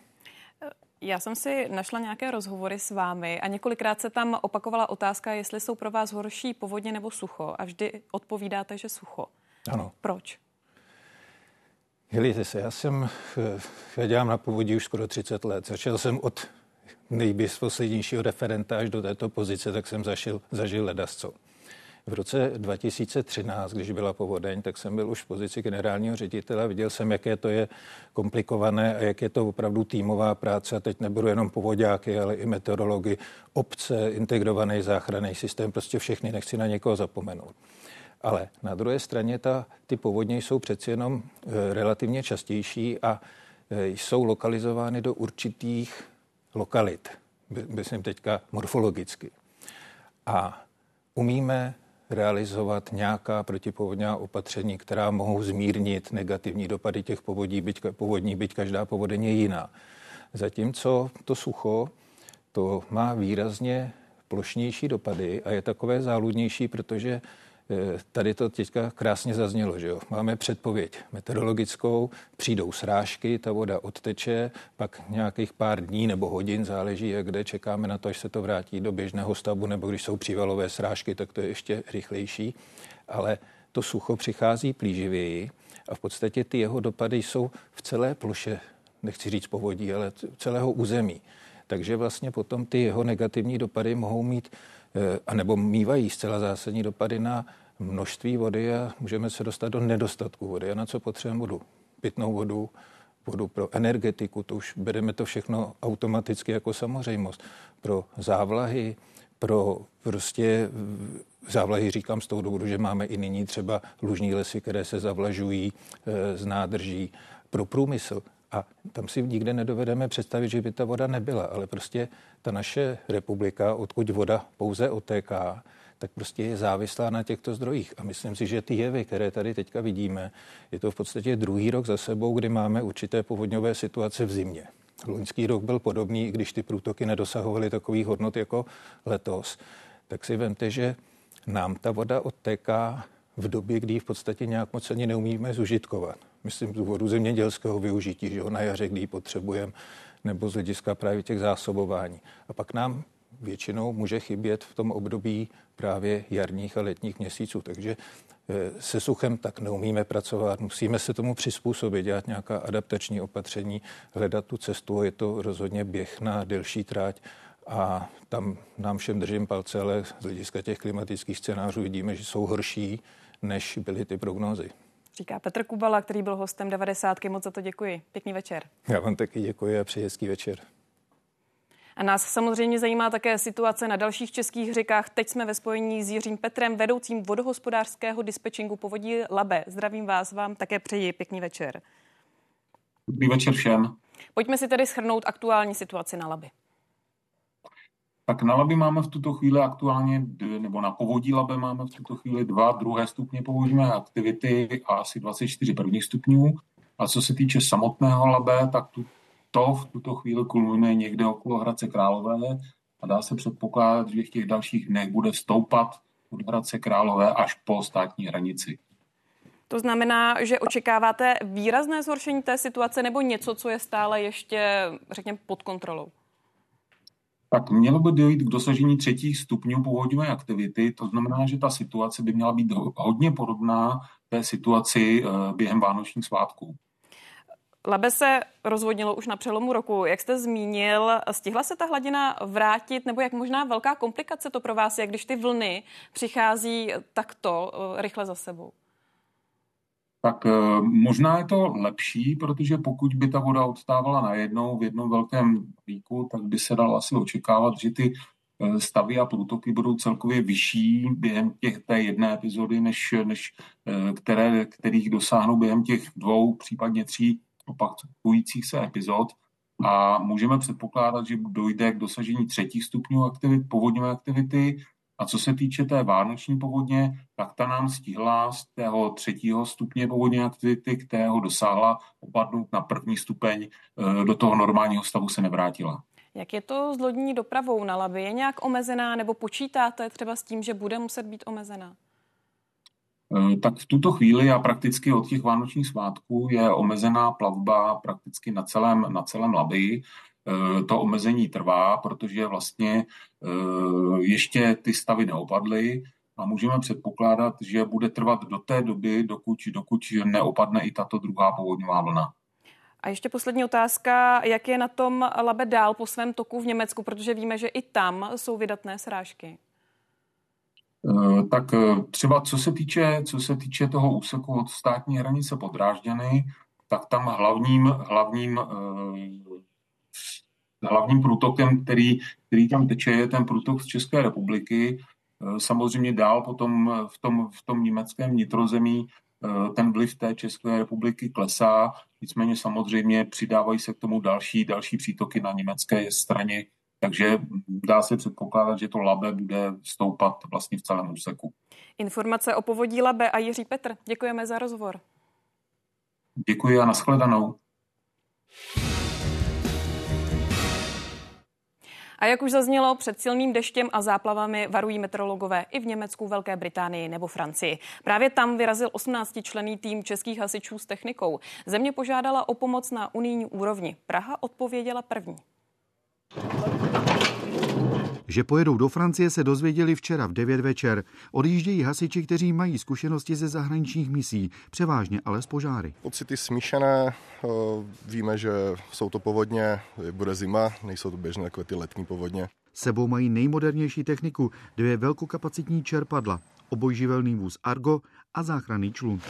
S1: Já jsem si našla nějaké rozhovory s vámi a několikrát se tam opakovala otázka, jestli jsou pro vás horší povodně nebo sucho. A vždy odpovídáte, že sucho.
S15: Ano.
S1: Proč?
S15: Helejte se, já jsem, já dělám na povodí už skoro 30 let. Začal jsem od nejbysposlednějšího referenta až do této pozice, tak jsem zažil, zažil ledasco. V roce 2013, když byla povodeň, tak jsem byl už v pozici generálního ředitele. Viděl jsem, jaké to je komplikované a jak je to opravdu týmová práce. A teď nebudu jenom povodáky, ale i meteorology, obce, integrovaný záchranný systém, prostě všechny, nechci na někoho zapomenout. Ale na druhé straně ta, ty povodně jsou přeci jenom e, relativně častější a e, jsou lokalizovány do určitých lokalit, myslím teďka morfologicky. A umíme realizovat nějaká protipovodňová opatření, která mohou zmírnit negativní dopady těch povodí, byť, povodní, byť každá povodeň je jiná. Zatímco to sucho, to má výrazně plošnější dopady a je takové záludnější, protože tady to teďka krásně zaznělo, že jo. Máme předpověď meteorologickou, přijdou srážky, ta voda odteče, pak nějakých pár dní nebo hodin, záleží, jak kde čekáme na to, až se to vrátí do běžného stavu, nebo když jsou přívalové srážky, tak to je ještě rychlejší. Ale to sucho přichází plíživěji a v podstatě ty jeho dopady jsou v celé ploše, nechci říct povodí, ale celého území. Takže vlastně potom ty jeho negativní dopady mohou mít Eh, anebo mývají zcela zásadní dopady na množství vody a můžeme se dostat do nedostatku vody. A na co potřebujeme vodu? Pitnou vodu, vodu pro energetiku, to už bereme to všechno automaticky jako samozřejmost. Pro závlahy, pro prostě závlahy říkám z toho důvodu, že máme i nyní třeba lužní lesy, které se zavlažují e, z nádrží. Pro průmysl a tam si nikde nedovedeme představit, že by ta voda nebyla, ale prostě ta naše republika, odkud voda pouze otéká, tak prostě je závislá na těchto zdrojích. A myslím si, že ty jevy, které tady teďka vidíme, je to v podstatě druhý rok za sebou, kdy máme určité povodňové situace v zimě. Loňský rok byl podobný, když ty průtoky nedosahovaly takových hodnot jako letos. Tak si vemte, že nám ta voda odtéká v době, kdy v podstatě nějak moc ani neumíme zužitkovat myslím, z důvodu zemědělského využití, že ho na jaře, kdy ji potřebujeme, nebo z hlediska právě těch zásobování. A pak nám většinou může chybět v tom období právě jarních a letních měsíců. Takže eh, se suchem tak neumíme pracovat, musíme se tomu přizpůsobit, dělat nějaká adaptační opatření, hledat tu cestu. Je to rozhodně běh na delší tráť a tam nám všem držím palce, ale z hlediska těch klimatických scénářů vidíme, že jsou horší, než byly ty prognózy.
S1: Říká Petr Kubala, který byl hostem 90. Moc za to děkuji. Pěkný večer.
S15: Já vám taky děkuji a přeji hezký večer.
S1: A nás samozřejmě zajímá také situace na dalších českých řekách. Teď jsme ve spojení s Jiřím Petrem, vedoucím vodohospodářského dispečingu povodí Labe. Zdravím vás, vám také přeji pěkný večer.
S16: Dobrý večer všem.
S1: Pojďme si tedy schrnout aktuální situaci na Labi.
S16: Tak na Labi máme v tuto chvíli aktuálně, nebo na povodí Labe máme v tuto chvíli dva druhé stupně povodňové aktivity a asi 24 prvních stupňů. A co se týče samotného Labe, tak tu, to v tuto chvíli kulminuje někde okolo Hradce Králové a dá se předpokládat, že v těch dalších dnech bude stoupat od Hradce Králové až po státní hranici.
S1: To znamená, že očekáváte výrazné zhoršení té situace nebo něco, co je stále ještě, řekněme, pod kontrolou?
S16: Tak mělo by dojít k dosažení třetích stupňů povodňové aktivity, to znamená, že ta situace by měla být hodně podobná té situaci eh, během vánočních svátků.
S1: Labe se rozvodnilo už na přelomu roku. Jak jste zmínil, stihla se ta hladina vrátit, nebo jak možná velká komplikace to pro vás je, když ty vlny přichází takto eh, rychle za sebou?
S16: tak eh, možná je to lepší, protože pokud by ta voda odstávala najednou v jednom velkém víku, tak by se dalo asi očekávat, že ty eh, stavy a průtoky budou celkově vyšší během těch té jedné epizody, než, než které, kterých dosáhnou během těch dvou, případně tří opakujících se epizod. A můžeme předpokládat, že dojde k dosažení třetích stupňů aktivit, povodňové aktivity, a co se týče té vánoční povodně, tak ta nám stihla z tého třetího stupně povodní aktivity, kterého dosáhla opadnout na první stupeň, e, do toho normálního stavu se nevrátila.
S1: Jak je to s lodní dopravou na Labi? Je nějak omezená nebo počítáte třeba s tím, že bude muset být omezená?
S16: E, tak v tuto chvíli a prakticky od těch vánočních svátků je omezená plavba prakticky na celém, na celém Labi. Eh, to omezení trvá, protože vlastně eh, ještě ty stavy neopadly a můžeme předpokládat, že bude trvat do té doby, dokud, dokud neopadne i tato druhá povodňová vlna.
S1: A ještě poslední otázka, jak je na tom Labe dál po svém toku v Německu, protože víme, že i tam jsou vydatné srážky.
S16: Eh, tak třeba co se týče, co se týče toho úseku od státní hranice Podrážděny, tak tam hlavním, hlavním hlavním průtokem, který, který tam teče, je ten průtok z České republiky. Samozřejmě dál potom v tom, v tom německém nitrozemí ten vliv té České republiky klesá, nicméně samozřejmě přidávají se k tomu další, další přítoky na německé straně, takže dá se předpokládat, že to Labe bude stoupat vlastně v celém úseku.
S1: Informace o povodí Labe a Jiří Petr. Děkujeme za rozhovor.
S16: Děkuji a nashledanou.
S1: A jak už zaznělo, před silným deštěm a záplavami varují meteorologové i v Německu, Velké Británii nebo Francii. Právě tam vyrazil 18 člený tým českých hasičů s technikou. Země požádala o pomoc na unijní úrovni. Praha odpověděla první.
S17: Že pojedou do Francie se dozvěděli včera v 9 večer. Odjíždějí hasiči, kteří mají zkušenosti ze zahraničních misí, převážně ale z požáry.
S18: Pocity smíšené, eh, víme, že jsou to povodně, bude zima, nejsou to běžné takové ty letní povodně.
S17: Sebou mají nejmodernější techniku, dvě velkokapacitní čerpadla, obojživelný vůz Argo a záchranný člun.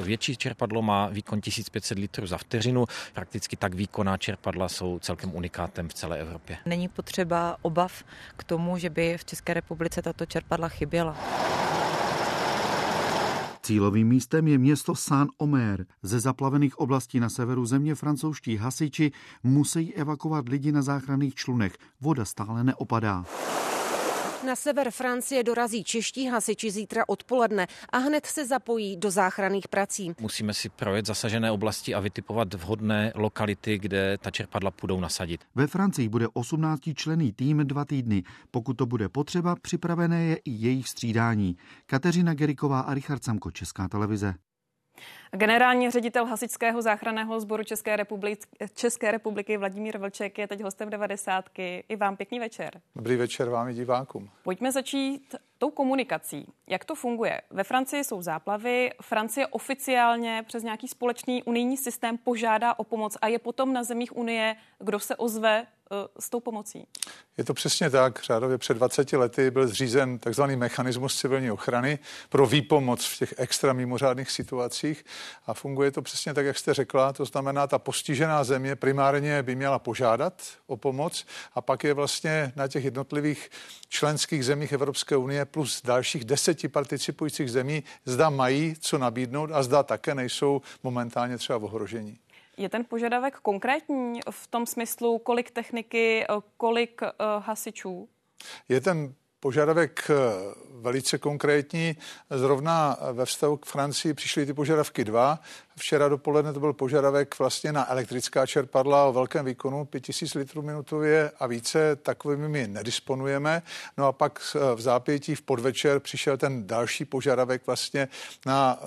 S19: To větší čerpadlo má výkon 1500 litrů za vteřinu. Prakticky tak výkonná čerpadla jsou celkem unikátem v celé Evropě.
S20: Není potřeba obav k tomu, že by v České republice tato čerpadla chyběla.
S17: Cílovým místem je město Saint-Omer. Ze zaplavených oblastí na severu země francouzští hasiči musí evakuovat lidi na záchranných člunech. Voda stále neopadá.
S21: Na sever Francie dorazí čeští hasiči zítra odpoledne a hned se zapojí do záchranných prací.
S19: Musíme si projet zasažené oblasti a vytipovat vhodné lokality, kde ta čerpadla půjdou nasadit.
S17: Ve Francii bude 18 člený tým dva týdny. Pokud to bude potřeba, připravené je i jejich střídání. Kateřina Geriková a Richard Samko, Česká televize.
S1: Generální ředitel Hasičského záchranného sboru České republiky, České republiky Vladimír Vlček je teď hostem 90. I vám pěkný večer.
S22: Dobrý večer vám i divákům.
S1: Pojďme začít tou komunikací. Jak to funguje? Ve Francii jsou záplavy, Francie oficiálně přes nějaký společný unijní systém požádá o pomoc a je potom na zemích Unie, kdo se ozve s tou pomocí?
S22: Je to přesně tak. Řádově před 20 lety byl zřízen takzvaný mechanismus civilní ochrany pro výpomoc v těch extra mimořádných situacích a funguje to přesně tak, jak jste řekla. To znamená, ta postižená země primárně by měla požádat o pomoc a pak je vlastně na těch jednotlivých členských zemích Evropské unie plus dalších deseti participujících zemí, zda mají co nabídnout a zda také nejsou momentálně třeba v ohrožení.
S1: Je ten požadavek konkrétní v tom smyslu, kolik techniky, kolik hasičů?
S22: Je ten požadavek eh, velice konkrétní. Zrovna ve vztahu k Francii přišly ty požadavky dva. Včera dopoledne to byl požadavek vlastně na elektrická čerpadla o velkém výkonu 5000 litrů minutově a více takovými my nedisponujeme. No a pak eh, v zápětí v podvečer přišel ten další požadavek vlastně na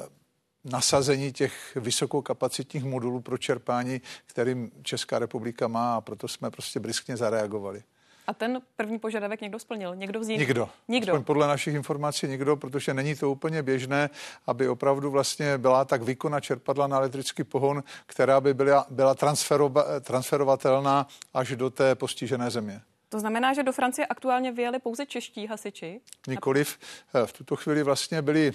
S22: nasazení těch vysokokapacitních modulů pro čerpání, kterým Česká republika má a proto jsme prostě briskně zareagovali.
S1: A ten první požadavek někdo splnil? Někdo z nich?
S22: Nikdo.
S1: Nikdo.
S22: Aspoň podle našich informací nikdo, protože není to úplně běžné, aby opravdu vlastně byla tak výkona čerpadla na elektrický pohon, která by byla, byla transferovatelná až do té postižené země.
S1: To znamená, že do Francie aktuálně vyjeli pouze čeští hasiči?
S22: Nikoliv. V tuto chvíli vlastně byli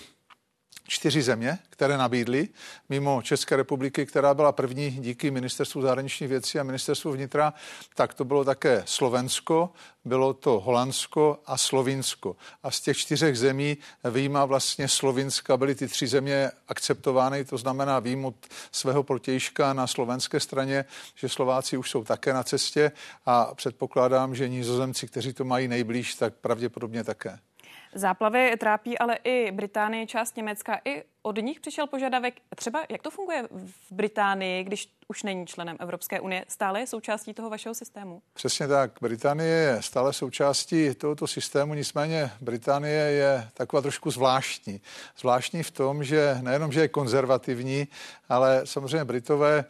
S22: čtyři země, které nabídly, mimo České republiky, která byla první díky ministerstvu zahraničních věcí a ministerstvu vnitra, tak to bylo také Slovensko, bylo to Holandsko a Slovinsko. A z těch čtyřech zemí výjima vlastně Slovinska byly ty tři země akceptovány, to znamená výjimut svého protějška na slovenské straně, že Slováci už jsou také na cestě a předpokládám, že nizozemci, kteří to mají nejblíž, tak pravděpodobně také.
S1: Záplavy trápí ale i Británii, část Německa. I od nich přišel požadavek. Třeba jak to funguje v Británii, když už není členem Evropské unie? Stále je součástí toho vašeho systému?
S22: Přesně tak. Británie je stále součástí tohoto systému, nicméně Británie je taková trošku zvláštní. Zvláštní v tom, že nejenom, že je konzervativní, ale samozřejmě Britové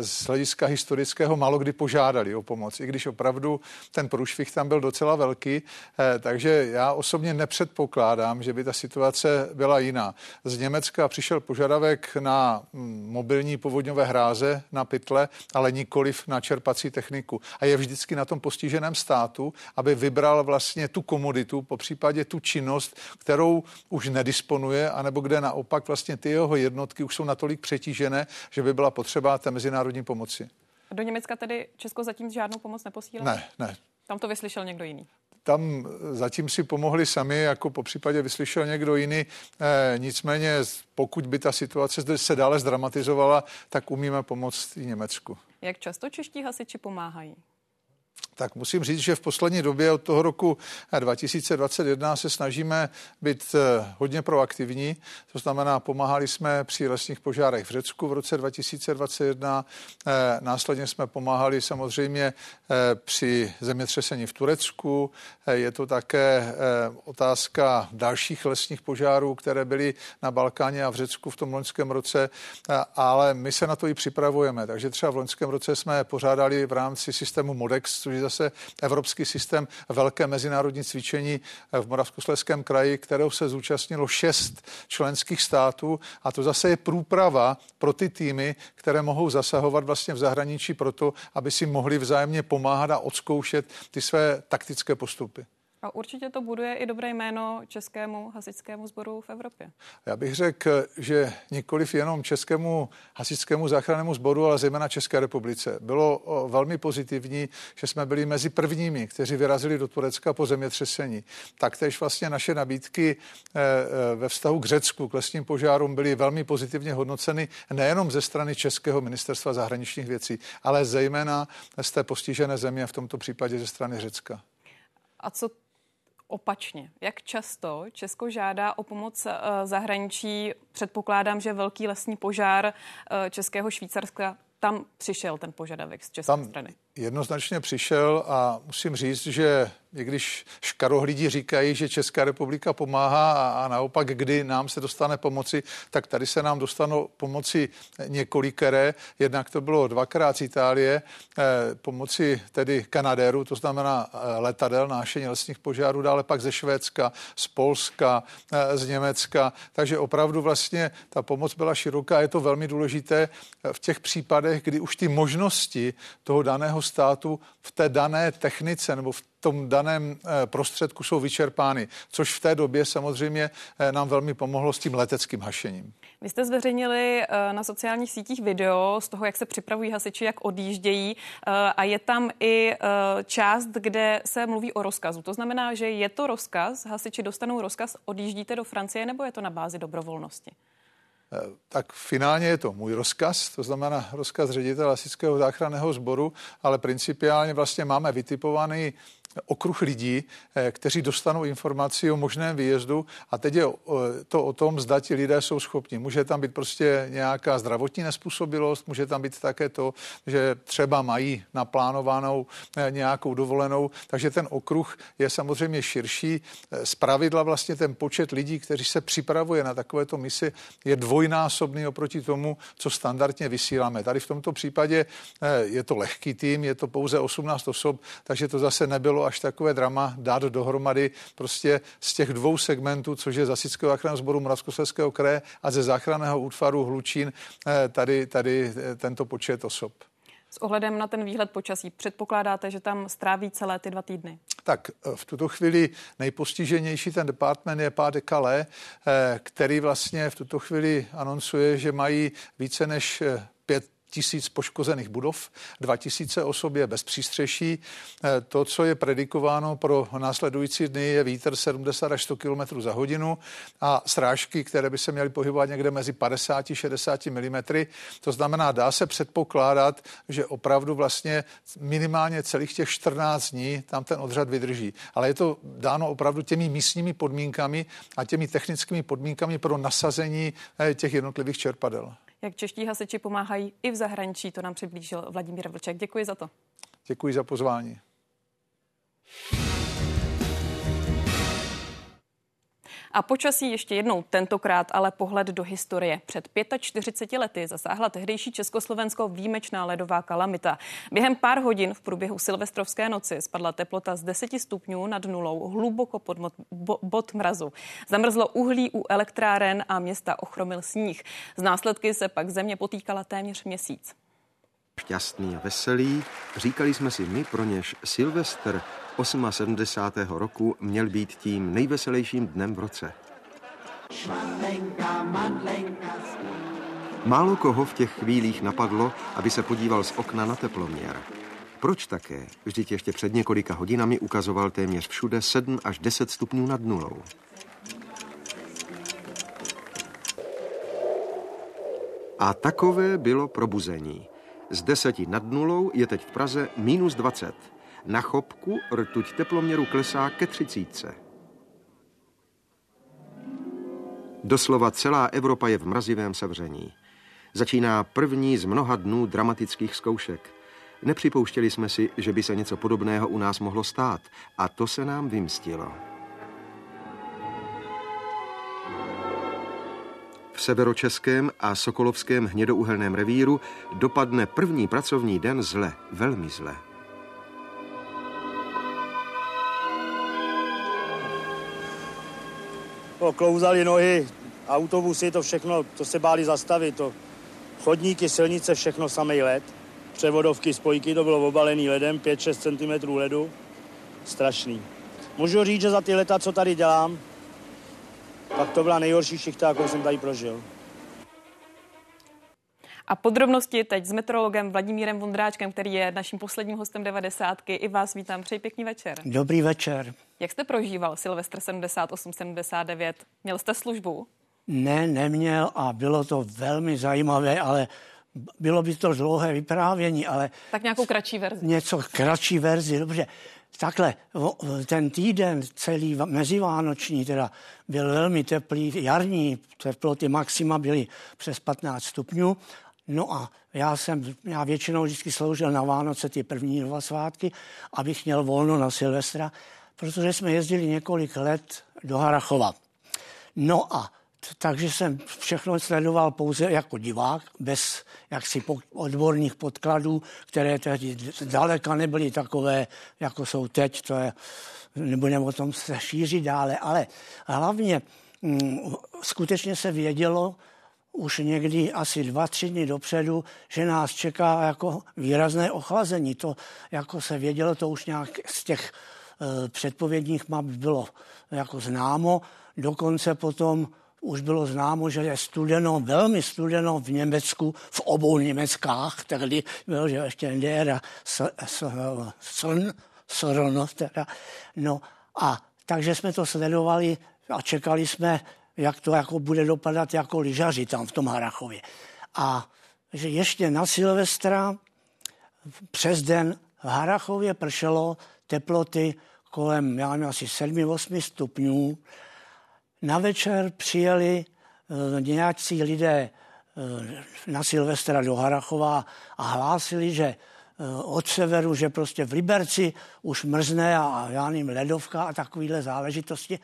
S22: z hlediska historického málo kdy požádali o pomoc, i když opravdu ten průšvih tam byl docela velký, eh, takže já osobně nepředpokládám, že by ta situace byla jiná. Z Německa přišel požadavek na mm, mobilní povodňové hráze na pytle, ale nikoliv na čerpací techniku. A je vždycky na tom postiženém státu, aby vybral vlastně tu komoditu, po případě tu činnost, kterou už nedisponuje, anebo kde naopak vlastně ty jeho jednotky už jsou natolik přetížené, že by byla potřeba té mezinárodní mezinárodní pomoci.
S1: Do Německa tedy Česko zatím žádnou pomoc neposílá?
S22: Ne, ne.
S1: Tam to vyslyšel někdo jiný?
S22: Tam zatím si pomohli sami, jako po případě vyslyšel někdo jiný. E, nicméně, pokud by ta situace se dále zdramatizovala, tak umíme pomoct i Německu.
S1: Jak často čeští hasiči pomáhají?
S22: Tak musím říct, že v poslední době od toho roku 2021 se snažíme být eh, hodně proaktivní. To znamená, pomáhali jsme při lesních požárech v Řecku v roce 2021. Eh, následně jsme pomáhali samozřejmě eh, při zemětřesení v Turecku. Je to také otázka dalších lesních požárů, které byly na Balkáně a v Řecku v tom loňském roce, ale my se na to i připravujeme. Takže třeba v loňském roce jsme pořádali v rámci systému MODEX, což je zase evropský systém velké mezinárodní cvičení v Moravskoslezském kraji, kterého se zúčastnilo šest členských států a to zase je průprava pro ty týmy, které mohou zasahovat vlastně v zahraničí proto, aby si mohli vzájemně pomáhat a odzkoušet ty své taktické postupy.
S1: A určitě to buduje i dobré jméno českému hasičskému sboru v Evropě.
S22: Já bych řekl, že nikoliv jenom českému hasičskému záchrannému sboru, ale zejména České republice. Bylo velmi pozitivní, že jsme byli mezi prvními, kteří vyrazili do Turecka po zemětřesení. Taktéž vlastně naše nabídky e, e, ve vztahu k Řecku, k lesním požárům byly velmi pozitivně hodnoceny nejenom ze strany Českého ministerstva zahraničních věcí, ale zejména z té postižené země, v tomto případě ze strany Řecka.
S1: A co opačně. Jak často Česko žádá o pomoc eh, zahraničí? Předpokládám, že velký lesní požár eh, Českého Švýcarska tam přišel ten požadavek z české tam strany.
S22: Jednoznačně přišel a musím říct, že i když škarohlídi říkají, že Česká republika pomáhá a, naopak, kdy nám se dostane pomoci, tak tady se nám dostanou pomoci několikeré. Jednak to bylo dvakrát z Itálie, eh, pomoci tedy Kanadéru, to znamená eh, letadel, nášení lesních požárů, dále pak ze Švédska, z Polska, eh, z Německa. Takže opravdu vlastně ta pomoc byla široká. Je to velmi důležité v těch případech, kdy už ty možnosti toho daného státu v té dané technice nebo v tom daném eh, prostředku jsou vyčerpány, což v té době samozřejmě eh, nám velmi pomohlo s tím leteckým hašením.
S1: Vy jste zveřejnili eh, na sociálních sítích video z toho, jak se připravují hasiči, jak odjíždějí a je tam i část, kde se mluví o rozkazu. To znamená, že je to rozkaz, hasiči dostanou rozkaz, odjíždíte do Francie, nebo je to na bázi dobrovolnosti?
S22: tak finálně je to můj rozkaz, to znamená rozkaz ředitele Lasického záchranného sboru, ale principiálně vlastně máme vytipovaný okruh lidí, eh, kteří dostanou informaci o možném výjezdu a teď je to o tom, zda ti lidé jsou schopni. Může tam být prostě nějaká zdravotní nespůsobilost, může tam být také to, že třeba mají naplánovanou eh, nějakou dovolenou, takže ten okruh je samozřejmě širší. Eh, z pravidla vlastně ten počet lidí, kteří se připravuje na takovéto misi, je dvojnásobný oproti tomu, co standardně vysíláme. Tady v tomto případě je to lehký tým, je to pouze 18 osob, takže to zase nebylo až takové drama dát dohromady prostě z těch dvou segmentů, což je Zasického záchranného sboru Moravskoslezského kraje a ze záchranného útvaru Hlučín, eh, tady, tady eh, tento počet osob.
S1: S ohledem na ten výhled počasí předpokládáte, že tam stráví celé ty dva týdny?
S22: Tak eh, v tuto chvíli nejpostiženější ten department je Pas de Calais, který vlastně v tuto chvíli anoncuje, že mají více než pět tisíc poškozených budov, dva tisíce osob je bez přístřeší. Eh, to, co je predikováno pro následující dny, je vítr 70 až 100 km za hodinu a srážky, které by se měly pohybovat někde mezi 50 a 60 mm. To znamená, dá se předpokládat, že opravdu vlastně minimálně celých těch 14 dní tam ten odřad vydrží. Ale je to dáno opravdu těmi místními podmínkami a těmi technickými podmínkami pro nasazení eh, těch jednotlivých čerpadel
S1: jak čeští hasiči pomáhají i v zahraničí. To nám přiblížil Vladimír Vlček. Děkuji za to.
S22: Děkuji za pozvání.
S1: A počasí ještě jednou, tentokrát ale pohled do historie. Před 45 lety zasáhla tehdejší Československo výjimečná ledová kalamita. Během pár hodin v průběhu silvestrovské noci spadla teplota z 10 stupňů nad nulou hluboko pod bo, bod mrazu. Zamrzlo uhlí u elektráren a města ochromil sníh. Z následky se pak země potýkala téměř měsíc.
S23: Šťastný a veselý, říkali jsme si my, pro něž Silvestr 78. roku měl být tím nejveselějším dnem v roce. Málo koho v těch chvílích napadlo, aby se podíval z okna na teploměr. Proč také? Vždyť ještě před několika hodinami ukazoval téměř všude 7 až 10 stupňů nad nulou. A takové bylo probuzení. Z deseti nad nulou je teď v Praze minus 20. Na chopku rtuť teploměru klesá ke třicítce. Doslova celá Evropa je v mrazivém sevření. Začíná první z mnoha dnů dramatických zkoušek. Nepřipouštěli jsme si, že by se něco podobného u nás mohlo stát a to se nám vymstilo. V severočeském a sokolovském hnědouhelném revíru dopadne první pracovní den zle, velmi zle.
S24: Klouzali nohy, autobusy, to všechno, to se báli zastavit. To chodníky, silnice, všechno samej led. Převodovky, spojky, to bylo obalený ledem, 5-6 cm ledu. Strašný. Můžu říct, že za ty leta, co tady dělám, tak to byla nejhorší šichta, jakou jsem tady prožil.
S1: A podrobnosti teď s meteorologem Vladimírem Vondráčkem, který je naším posledním hostem 90. I vás vítám. Přeji pěkný večer.
S25: Dobrý večer.
S1: Jak jste prožíval Silvestr 78-79? Měl jste službu?
S25: Ne, neměl a bylo to velmi zajímavé, ale bylo by to dlouhé vyprávění, ale...
S1: Tak nějakou kratší verzi.
S25: Něco kratší verzi, dobře. Takhle, ten týden celý mezivánoční teda byl velmi teplý, jarní teploty maxima byly přes 15 stupňů No a já jsem, já většinou vždycky sloužil na Vánoce ty první dva svátky, abych měl volno na Silvestra, protože jsme jezdili několik let do Harachova. No a takže jsem všechno sledoval pouze jako divák, bez jaksi odborných podkladů, které tehdy zdaleka nebyly takové, jako jsou teď, to je, nebudeme o tom se šířit dále, ale hlavně mm, skutečně se vědělo, už někdy asi dva, tři dny dopředu, že nás čeká jako výrazné ochlazení. To jako se vědělo, to už nějak z těch e, předpovědních map bylo jako známo. Dokonce potom už bylo známo, že je studeno, velmi studeno v Německu, v obou Německách, tehdy bylo, že ještě NDR a Srn, Srn, teda. No a takže jsme to sledovali a čekali jsme jak to jako bude dopadat jako lyžaři tam v tom Harachově. A že ještě na Silvestra přes den v Harachově pršelo teploty kolem, já nevím, asi 7-8 stupňů. Na večer přijeli e, nějací lidé e, na Silvestra do Harachova a hlásili, že od severu, že prostě v Liberci už mrzne a já nevím, ledovka a takovéhle záležitosti.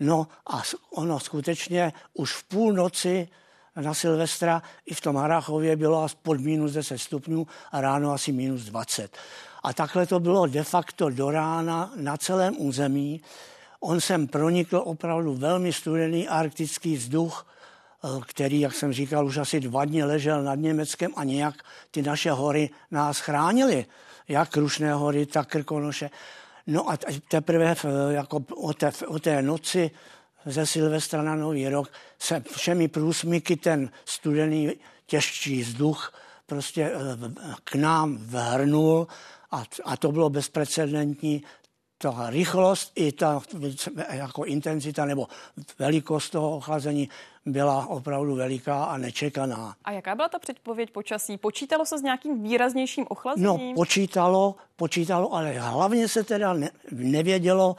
S25: No a ono skutečně už v půlnoci na Silvestra i v tom Harachově bylo asi pod minus 10 stupňů a ráno asi minus 20. A takhle to bylo de facto do rána na celém území. On sem pronikl opravdu velmi studený arktický vzduch, eh, který, jak jsem říkal, už asi dva dny ležel nad Německem a nějak ty naše hory nás chránily. Jak Krušné hory, tak Krkonoše. No a teprve jako o té, o té noci ze Silvestra na Nový rok se všemi průsmyky ten studený těžší vzduch prostě eh, k nám vhrnul a, a to bylo bezprecedentní ta rychlost i ta jako intenzita nebo velikost toho ochlazení byla opravdu veliká a nečekaná.
S1: A jaká byla ta předpověď počasí? Počítalo se s nějakým výraznějším ochlazením?
S25: No, počítalo, počítalo, ale hlavně se teda ne, nevědělo,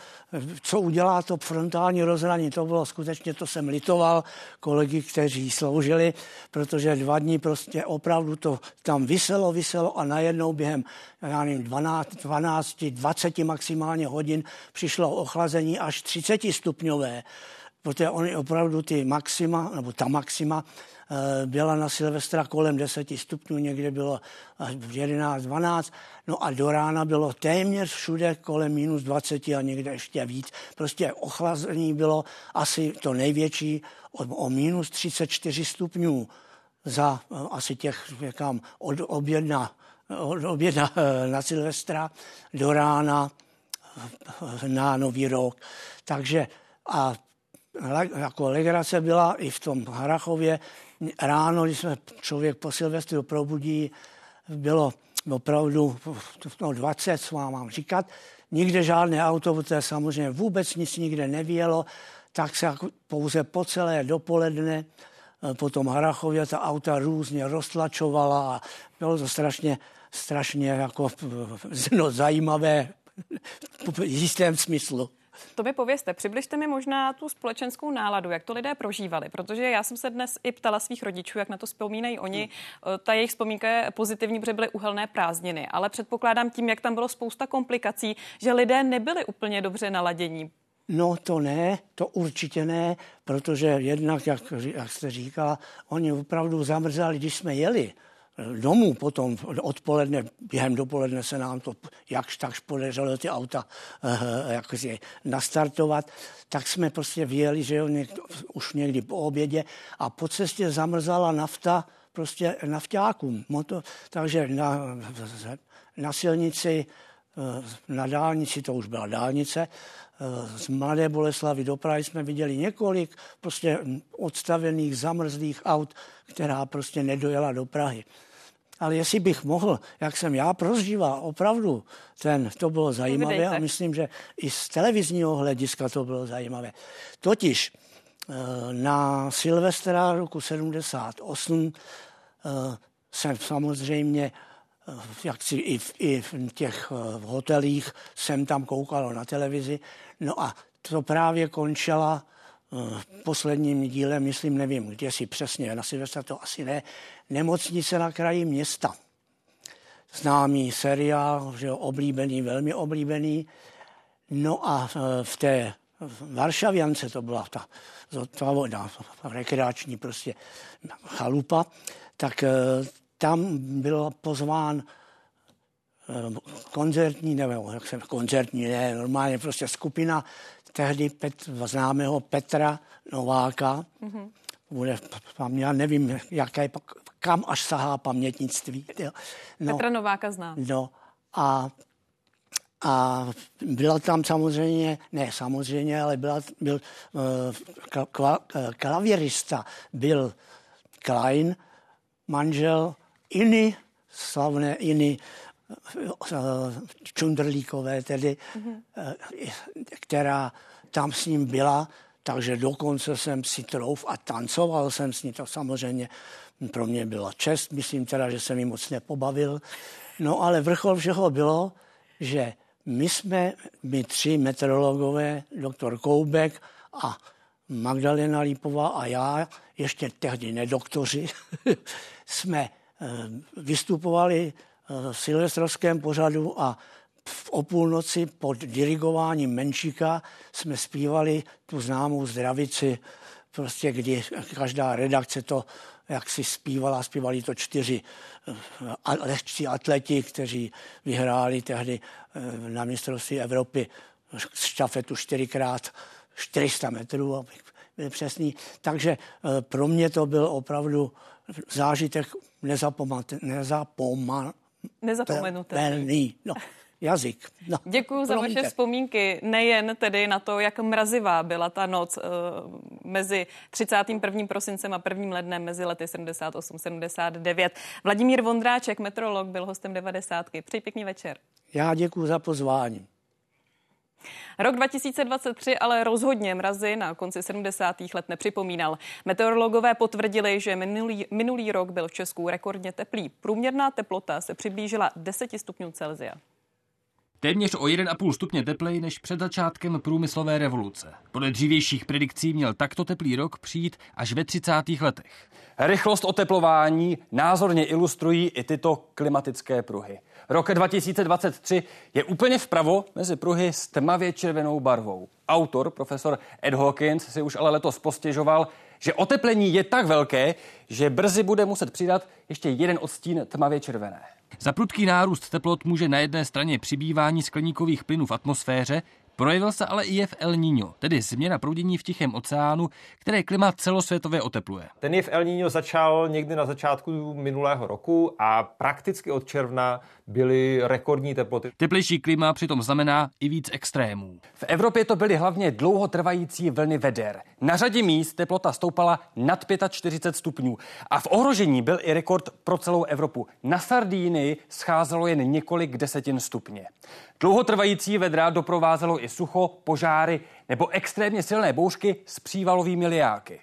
S25: co udělá to frontální rozhraní. To bylo skutečně, to jsem litoval kolegy, kteří sloužili, protože dva dní prostě opravdu to tam vyselo, vyselo a najednou během, já nevím, 12, 12 20 maximálně hodin přišlo ochlazení až 30 stupňové protože oni opravdu ty maxima, nebo ta maxima eh, byla na Silvestra kolem 10 stupňů, někde bylo 11, 12, no a do rána bylo téměř všude kolem minus 20 a někde ještě víc. Prostě ochlazení bylo asi to největší o, o minus 34 stupňů za eh, asi těch, říkám, od obědna, od obědna eh, na Silvestra do rána na Nový rok. Takže a jako legrace byla i v tom Harachově. Ráno, když jsme člověk po Silvestru probudí, bylo opravdu no 20, co mám, říkat. Nikde žádné auto, protože samozřejmě vůbec nic nikde nevělo, tak se jako pouze po celé dopoledne eh, po tom Harachově ta auta různě roztlačovala a bylo to strašně, strašně jako *laughs* no, zajímavé v jistém smyslu.
S1: To mi povězte, přibližte mi možná tu společenskou náladu, jak to lidé prožívali, protože já jsem se dnes i ptala svých rodičů, jak na to vzpomínají oni. Hmm. Ta jejich vzpomínka je pozitivní, protože byly uhelné prázdniny, ale předpokládám tím, jak tam bylo spousta komplikací, že lidé nebyli úplně dobře naladění.
S25: No to ne, to určitě ne, protože jednak, jak, jak jste říkala, oni opravdu zamrzali, když jsme jeli domů potom odpoledne, během dopoledne se nám to jakž takž podařilo ty auta uh, jako si nastartovat, tak jsme prostě vyjeli, že jo, někdo, už někdy po obědě a po cestě zamrzala nafta prostě naftákům. Moto, takže na, na silnici, eh, na dálnici, to už byla dálnice, eh, z Mladé Boleslavy do Prahy jsme viděli několik prostě odstavených, zamrzlých aut, která prostě nedojela do Prahy ale jestli bych mohl, jak jsem já prožíval, opravdu, ten, to bylo zajímavé a myslím, že i z televizního hlediska to bylo zajímavé. Totiž eh, na Silvestra roku 78 eh, jsem samozřejmě eh, jak si i v, i v těch hotelích jsem tam koukal na televizi. No a to právě končila posledním dílem, myslím, nevím, kde si přesně, na Silvestra to asi ne, Nemocnice na kraji města. Známý seriál, že oblíbený, velmi oblíbený. No a e, v té Varšaviance to byla ta, ta voda, rekreační prostě chalupa, tak e, tam byl pozván koncertní, nebo jak jsem, koncertní, ne, normálně prostě skupina tehdy Pet, známého Petra Nováka, mm-hmm. bude, já nevím, jaké kam až sahá pamětnictví.
S1: No, Petra Nováka zná.
S25: No a, a byla tam samozřejmě, ne samozřejmě, ale byla, byl uh, kla, klavěrista, byl Klein, manžel Iny, slavné Iny, Čundrlíkové tedy, uh, která tam s ním byla, takže dokonce jsem si trouf a tancoval jsem s ní, to samozřejmě pro mě byla čest, myslím teda, že jsem ji moc nepobavil. No ale vrchol všeho bylo, že my jsme, my tři meteorologové, doktor Koubek a Magdalena Lípová a já, ještě tehdy nedoktoři, *laughs* jsme eh, vystupovali silvestrovském pořadu a v o půlnoci pod dirigováním Menšíka jsme zpívali tu známou zdravici, prostě kdy každá redakce to jak si zpívala, zpívali to čtyři eh, lehčí atleti, kteří vyhráli tehdy eh, na mistrovství Evropy štafetu čtyřikrát 400 metrů, abych byl přesný. Takže eh, pro mě to byl opravdu zážitek nezapomatelný.
S1: Nezapomenutelný.
S25: No, jazyk. No,
S1: Děkuji za vaše vzpomínky, nejen tedy na to, jak mrazivá byla ta noc uh, mezi 31. prosincem a 1. lednem mezi lety 78-79. Vladimír Vondráček, metrolog, byl hostem 90. Přeji pěkný večer.
S25: Já děkuji za pozvání.
S1: Rok 2023 ale rozhodně mrazy na konci 70. let nepřipomínal. Meteorologové potvrdili, že minulý, minulý rok byl v Česku rekordně teplý. Průměrná teplota se přiblížila 10 stupňů Celsia.
S13: Téměř o 1,5 stupně tepleji než před začátkem průmyslové revoluce. Podle dřívějších predikcí měl takto teplý rok přijít až ve 30. letech.
S14: Rychlost oteplování názorně ilustrují i tyto klimatické pruhy. Rok 2023 je úplně vpravo mezi pruhy s tmavě červenou barvou. Autor, profesor Ed Hawkins, si už ale letos postěžoval, že oteplení je tak velké, že brzy bude muset přidat ještě jeden odstín tmavě červené.
S13: Za prudký nárůst teplot může na jedné straně přibývání skleníkových plynů v atmosféře, Projevil se ale i jev El Niño, tedy změna proudění v Tichém oceánu, které klima celosvětově otepluje.
S26: Ten jev El Niño začal někdy na začátku minulého roku a prakticky od června byly rekordní teploty.
S13: Teplejší klima přitom znamená i víc extrémů.
S14: V Evropě to byly hlavně dlouhotrvající vlny veder. Na řadě míst teplota stoupala nad 45 stupňů a v ohrožení byl i rekord pro celou Evropu. Na Sardínii scházelo jen několik desetin stupně. Dlouhotrvající vedra doprovázelo i sucho, požáry nebo extrémně silné bouřky s přívalovými liáky.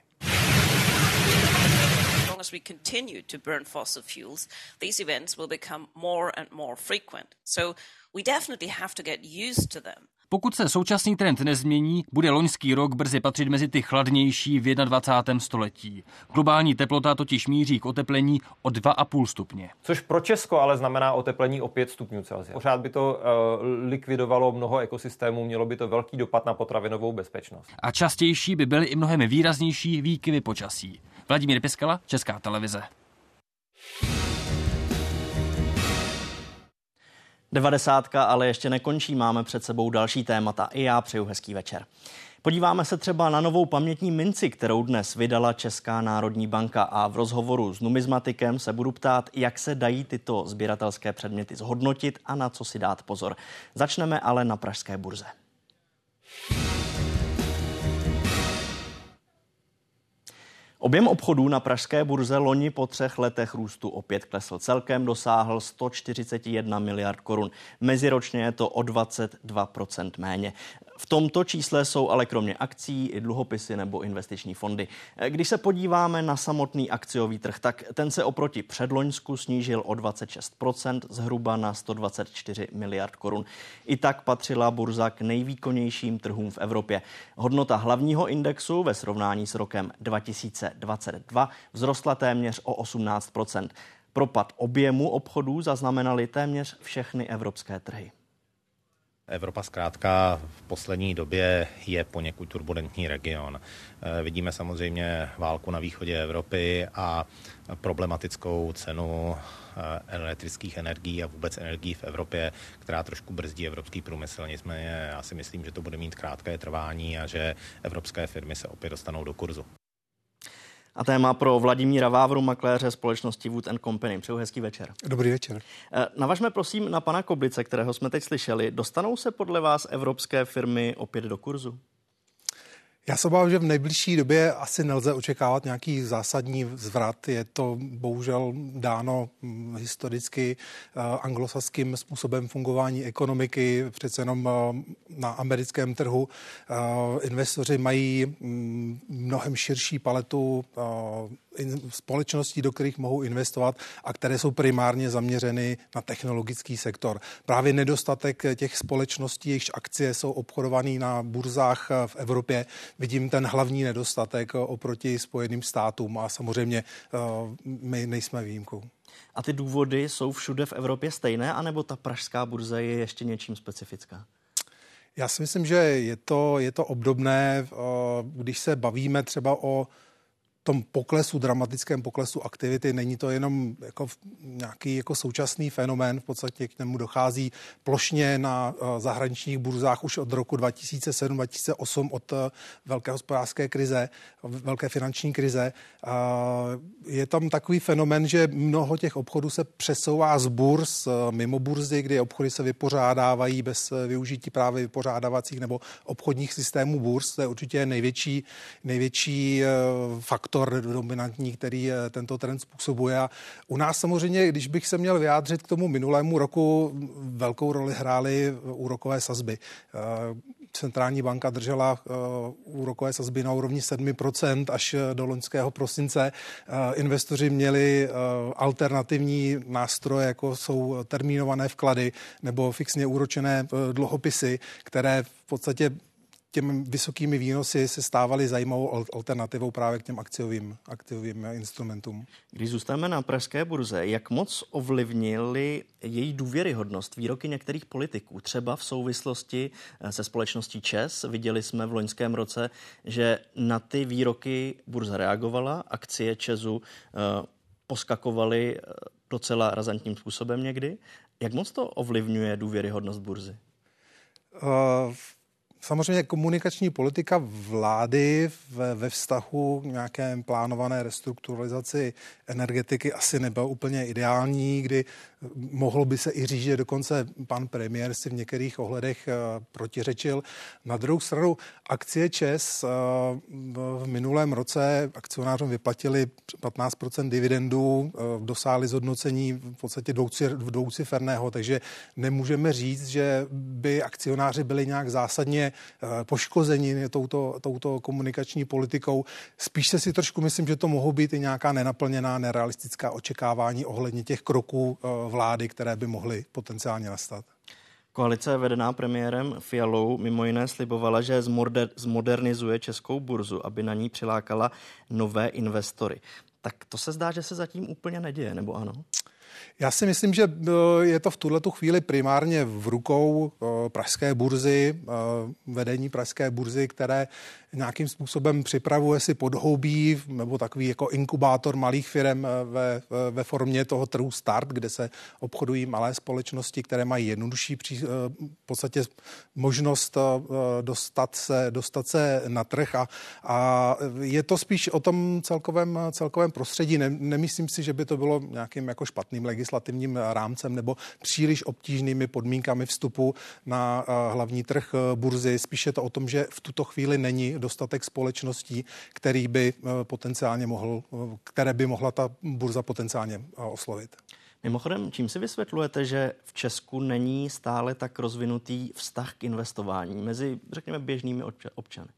S14: as we continue to burn fossil fuels, these events will become more and more frequent. So we definitely have to get used to them.
S13: Pokud se současný trend nezmění, bude loňský rok brzy patřit mezi ty chladnější v 21. století. Globální teplota totiž míří k oteplení o 2,5 stupně.
S26: Což pro Česko ale znamená oteplení o 5 stupňů Celsia. Pořád by to uh, likvidovalo mnoho ekosystémů, mělo by to velký dopad na potravinovou bezpečnost.
S13: A častější by byly i mnohem výraznější výkyvy počasí. Vladimír Piskala, Česká televize.
S27: 90. ale ještě nekončí, máme před sebou další témata. I já přeju hezký večer. Podíváme se třeba na novou pamětní minci, kterou dnes vydala Česká národní banka a v rozhovoru s numizmatikem se budu ptát, jak se dají tyto sběratelské předměty zhodnotit a na co si dát pozor. Začneme ale na Pražské burze. Objem obchodů na pražské burze loni po třech letech růstu opět klesl. Celkem dosáhl 141 miliard korun. Meziročně je to o 22% méně. V tomto čísle jsou ale kromě akcí i dluhopisy nebo investiční fondy. Když se podíváme na samotný akciový trh, tak ten se oproti předloňsku snížil o 26%, zhruba na 124 miliard korun. I tak patřila burza k nejvýkonnějším trhům v Evropě. Hodnota hlavního indexu ve srovnání s rokem 2022 vzrostla téměř o 18%. Propad objemu obchodů zaznamenaly téměř všechny evropské trhy.
S28: Evropa zkrátka v poslední době je poněkud turbulentní region. Eh, vidíme samozřejmě válku na východě Evropy a problematickou cenu eh, elektrických energií a vůbec energií v Evropě, která trošku brzdí evropský průmysl. Nicméně já si myslím, že to bude mít krátké trvání a že evropské firmy se opět dostanou do kurzu.
S27: A téma pro Vladimíra Vávru, makléře společnosti Wood and Company. Přeju hezký večer.
S29: Dobrý večer.
S27: Eh, navažme prosím na pana Koblice, kterého jsme teď slyšeli. Dostanou se podle vás evropské firmy opět do kurzu?
S29: Já se obávám, že v nejbližší době asi nelze očekávat nějaký zásadní zvrat. Je to bohužel dáno hm, historicky uh, anglosaským způsobem fungování ekonomiky. Přece jenom uh, na americkém trhu uh, investoři mají um, mnohem širší paletu společností, do kterých mohou investovat a které jsou primárně zaměřeny na technologický sektor. Právě nedostatek těch společností, jejichž akcie jsou obchodované na burzách v Evropě, vidím ten hlavní nedostatek oproti Spojeným státům a samozřejmě eh, my nejsme výjimkou.
S27: A ty důvody jsou všude v Evropě stejné, anebo ta pražská burza je ještě něčím specifická?
S29: Já si myslím, že je to, je to obdobné, eh, když se bavíme třeba o tom poklesu, dramatickém poklesu aktivity. Není to jenom jako nějaký jako současný fenomén, v podstatě k němu dochází plošně na eh, zahraničních burzách už od roku 2007-2008 od eh, velké hospodářské krize, velké finanční krize. Je tam takový fenomén, že mnoho těch obchodů se přesouvá z burz eh, mimo burzy, kdy obchody se vypořádávají bez využití právě vypořádávacích nebo obchodních systémů burz. To je určitě největší, největší faktor faktor dominantní, který eh, tento trend způsobuje. A u nás samozřejmě, když bych se měl vyjádřit k tomu minulému roku, velkou roli hrály úrokové sazby. Eh, centrální banka držela eh, úrokové sazby na úrovni 7% až do loňského prosince. Investoři měli alternativní nástroje, jako jsou termínované vklady nebo fixně úročené dluhopisy, které v podstatě těmi vysokými výnosy se stávaly zajímavou alternativou právě k těm akciovým, akciovým instrumentům.
S27: Když zůstaneme na pražské burze, jak moc ovlivnili její důvěryhodnost výroky některých politiků, třeba v souvislosti eh, se společností ČES? Viděli jsme v loňském roce, že na ty výroky burza reagovala, akcie ČESu eh, poskakovaly eh, docela razantním způsobem někdy. Jak moc to ovlivňuje důvěryhodnost burzy?
S29: Uh, Samozřejmě komunikační politika vlády ve, ve vztahu k nějaké plánované restrukturalizaci energetiky asi nebyla úplně ideální, kdy mohlo by se i říct, že dokonce pan premiér si v některých ohledech eh, protiřečil. Na druhou stranu akcie ČES eh, v minulém roce akcionářům vyplatili 15% dividendů, eh, dosáhli zhodnocení v podstatě dvouciferného, takže nemůžeme říct, že by akcionáři byli nějak zásadně poškozeni touto, touto komunikační politikou. Spíš se si trošku myslím, že to mohou být i nějaká nenaplněná, nerealistická očekávání ohledně těch kroků vlády, které by mohly potenciálně nastat.
S27: Koalice vedená premiérem Fialou mimo jiné slibovala, že zmodernizuje českou burzu, aby na ní přilákala nové investory. Tak to se zdá, že se zatím úplně neděje, nebo ano?
S29: Já si myslím, že eh, je to v tuhle chvíli primárně v rukou eh, pražské burzy, eh, vedení pražské burzy, které nějakým způsobem připravuje si podhoubí nebo takový jako inkubátor malých firm ve, ve formě toho trhu start, kde se obchodují malé společnosti, které mají jednodušší pří, v podstatě možnost dostat se, dostat se na trh a, a je to spíš o tom celkovém, celkovém prostředí. Ne, nemyslím si, že by to bylo nějakým jako špatným legislativním rámcem nebo příliš obtížnými podmínkami vstupu na hlavní trh burzy. Spíše to o tom, že v tuto chvíli není dostatek společností, který by eh, potenciálně mohl, eh, které by mohla ta burza potenciálně eh, oslovit.
S27: Mimochodem, čím si vysvětlujete, že v Česku není stále tak rozvinutý vztah k investování mezi, řekněme, běžnými občany?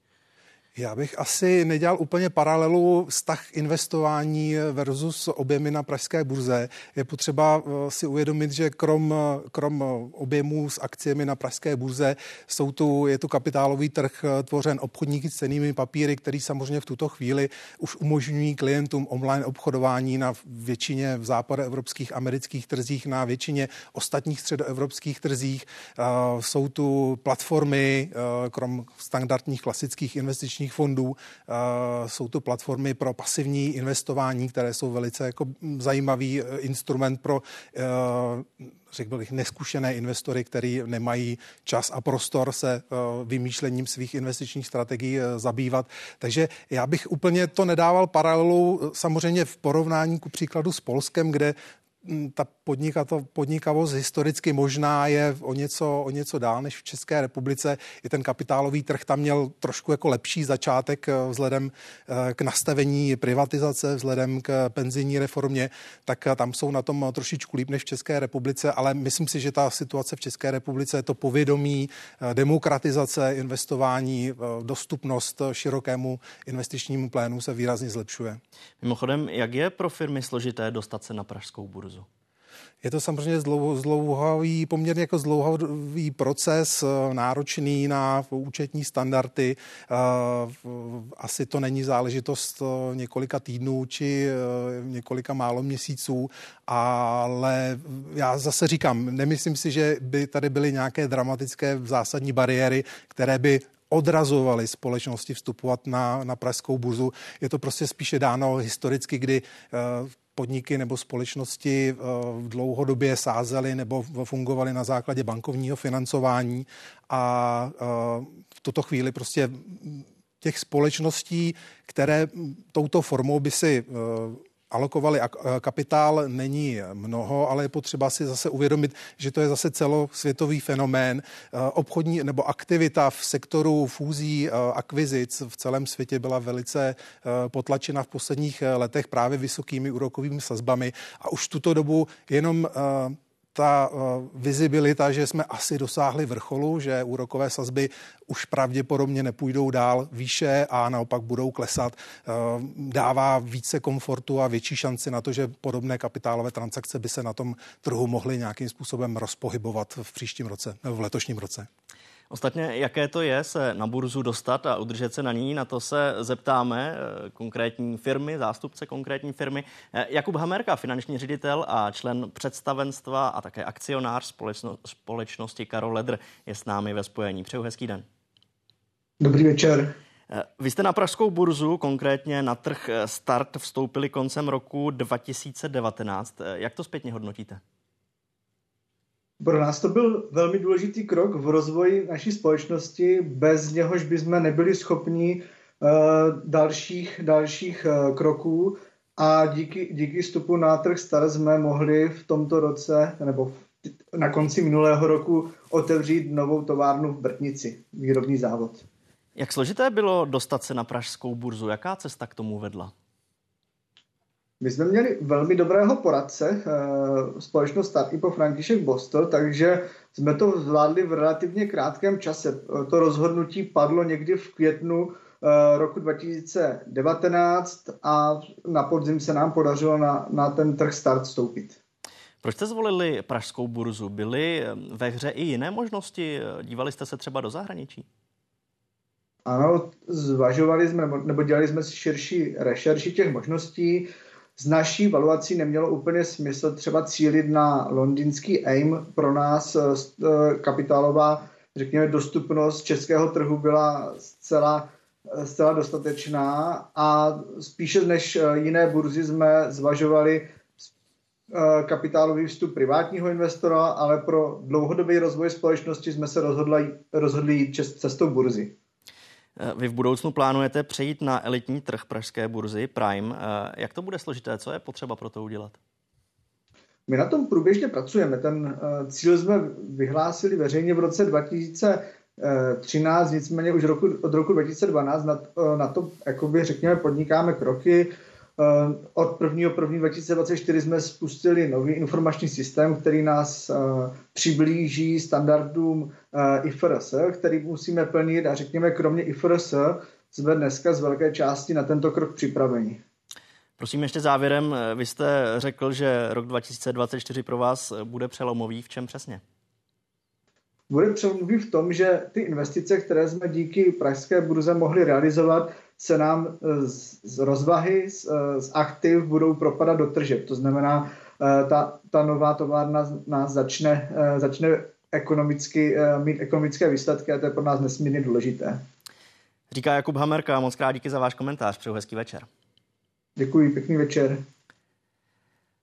S29: Já bych asi nedělal úplně paralelu vztah investování versus objemy na pražské burze. Je potřeba eh, si uvědomit, že krom, krom objemů s akciemi na pražské burze jsou tu, je tu kapitálový trh eh, tvořen obchodníky s cenými papíry, který samozřejmě v tuto chvíli už umožňují klientům online obchodování na většině v západoevropských amerických trzích, na většině ostatních středoevropských trzích. Eh, jsou tu platformy, krom standardních klasických investičních investičních fondů. Eh, jsou to platformy pro pasivní investování, které jsou velice jako zajímavý eh, instrument pro eh, řekl bych, neskušené investory, který nemají čas a prostor se vymýšlením svých investičních strategií zabývat. Takže já bych úplně to nedával paralelu samozřejmě v porovnání ku příkladu s Polskem, kde ta podnikato, podnikavost historicky možná je o něco, o něco dál než v České republice. I ten kapitálový trh tam měl trošku jako lepší začátek eh, vzhledem eh, k nastavení privatizace, vzhledem k penzijní reformě, tak eh, tam jsou na tom trošičku líp než v České republice, ale myslím si, že ta situace v České republice, to povědomí, demokratizace, investování, dostupnost širokému investičnímu plénu se výrazně zlepšuje.
S27: Mimochodem, jak je pro firmy složité dostat se na pražskou burzu?
S29: Je to samozřejmě zdlouhavý, poměrně jako zdlouhavý proces, eh, náročný na účetní standardy. Eh, asi to není záležitost eh, několika týdnů či několika málo měsíců, ale já zase říkám, nemyslím si, že by tady byly nějaké dramatické zásadní bariéry, které by odrazovali společnosti vstupovat na, na pražskou burzu. Je to prostě spíše dáno historicky, kdy podniky nebo společnosti eh, dlouhodobě sázely nebo fungovaly na základě bankovního financování. A eh, v tuto chvíli prostě těch společností, které touto formou by si eh, alokovali kapitál, není mnoho, ale je potřeba si zase uvědomit, že to je zase celosvětový fenomén. Eh, obchodní nebo aktivita v sektoru fúzí eh, akvizic v celém světě byla velice potlačena v posledních letech právě vysokými úrokovými sazbami a už tuto dobu jenom ta uh, vizibilita, že jsme asi dosáhli vrcholu, že úrokové sazby už pravděpodobně nepůjdou dál výše a naopak budou klesat, uh, dává více komfortu a větší šanci na to, že podobné kapitálové transakce by se na tom trhu mohly nějakým způsobem rozpohybovat v příštím roce, v letošním roce.
S27: Ostatně, jaké to je se na burzu dostat a udržet se na ní, na to se zeptáme eh, konkrétní firmy, zástupce konkrétní firmy. Eh, Jakub Hamerka, finanční ředitel a člen představenstva a také akcionář společno, společnosti Karol Ledr je s námi ve spojení. Přeju hezký den.
S30: Dobrý večer.
S27: Eh, vy jste na pražskou burzu, konkrétně na trh Start, vstoupili koncem roku 2019. Jak to zpětně hodnotíte?
S30: Pro nás to byl velmi důležitý krok v rozvoji naší společnosti, bez něhož bychom nebyli schopni uh, dalších, dalších uh, kroků a díky, díky vstupu na trh Star jsme mohli v tomto roce, nebo na konci minulého roku, otevřít novou továrnu v Brtnici, výrobní závod.
S27: Jak složité bylo dostat se na pražskou burzu? Jaká cesta k tomu vedla?
S30: My jsme měli velmi dobrého poradce, eh, společnost Startupo František Bostel, takže jsme to zvládli v relativně krátkém čase. To rozhodnutí padlo někdy v květnu eh, roku 2019 a na podzim se nám podařilo na, na ten trh start vstoupit.
S27: Proč jste zvolili pražskou burzu? Byly eh, ve hře i jiné možnosti? Dívali jste se třeba do zahraničí?
S30: Ano, zvažovali jsme, nebo dělali jsme si širší rešerši těch možností z naší valuací nemělo úplně smysl třeba cílit na londýnský AIM. Pro nás eh, eh, kapitálová, řekněme, dostupnost českého trhu byla zcela, eh, zcela dostatečná a spíše než jiné burzy jsme zvažovali kapitálový vstup privátního investora, ale pro dlouhodobý rozvoj společnosti jsme se rozhodli, rozhodli jít cestou burzy.
S27: Eh, vy v budoucnu plánujete přejít na elitní trh pražské burzy Prime. Eh, jak to bude složité? Co je potřeba pro to udělat?
S30: My na tom průběžně pracujeme. Ten eh, cíl jsme vyhlásili veřejně v roce 2013, nicméně už roku, od roku 2012 na, na to, jakoby řekněme, podnikáme kroky. Eh, od 1.1.2024 jsme spustili nový informační systém, který nás eh, přiblíží standardům eh, IFRS, který musíme plnit a řekněme, kromě IFRS jsme dneska z velké části na tento krok připraveni.
S27: Prosím ještě závěrem, vy jste řekl, že rok 2024 pro vás bude přelomový. V čem přesně?
S30: Bude přelomový v tom, že ty investice, které jsme díky pražské burze mohli realizovat, se nám eh, z rozvahy, z, eh, z aktiv budou propadat do tržeb. To znamená, eh, ta, ta nová továrna nás začne, začne ekonomicky, mít ekonomické výsledky a to je pro nás nesmírně důležité.
S27: Říká Jakub Hamerka, moc krát díky za váš komentář, přeju hezký večer.
S30: Děkuji, pěkný večer.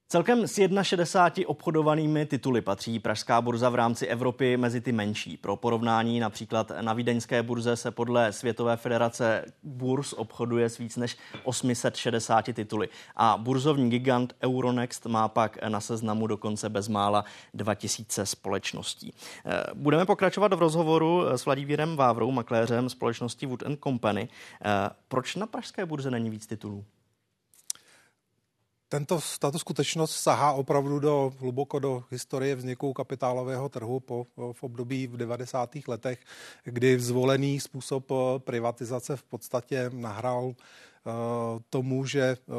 S27: Celkem s 61 obchodovanými tituly patří Pražská burza v rámci Evropy mezi ty menší. Pro porovnání například na Vídeňské burze se podle Světové federace burz obchoduje s víc než 860 tituly. A burzovní gigant Euronext má pak na seznamu dokonce bezmála 2000 společností. Eh, budeme pokračovat v rozhovoru s Vladimírem Vávrou, makléřem společnosti Wood Company. Eh, proč na Pražské burze není víc titulů?
S29: Tento, tato skutečnost sahá opravdu do, hluboko do historie vzniku kapitálového trhu po, v období v 90. letech, kdy zvolený způsob eh, privatizace v podstatě nahrál tomu, že eh,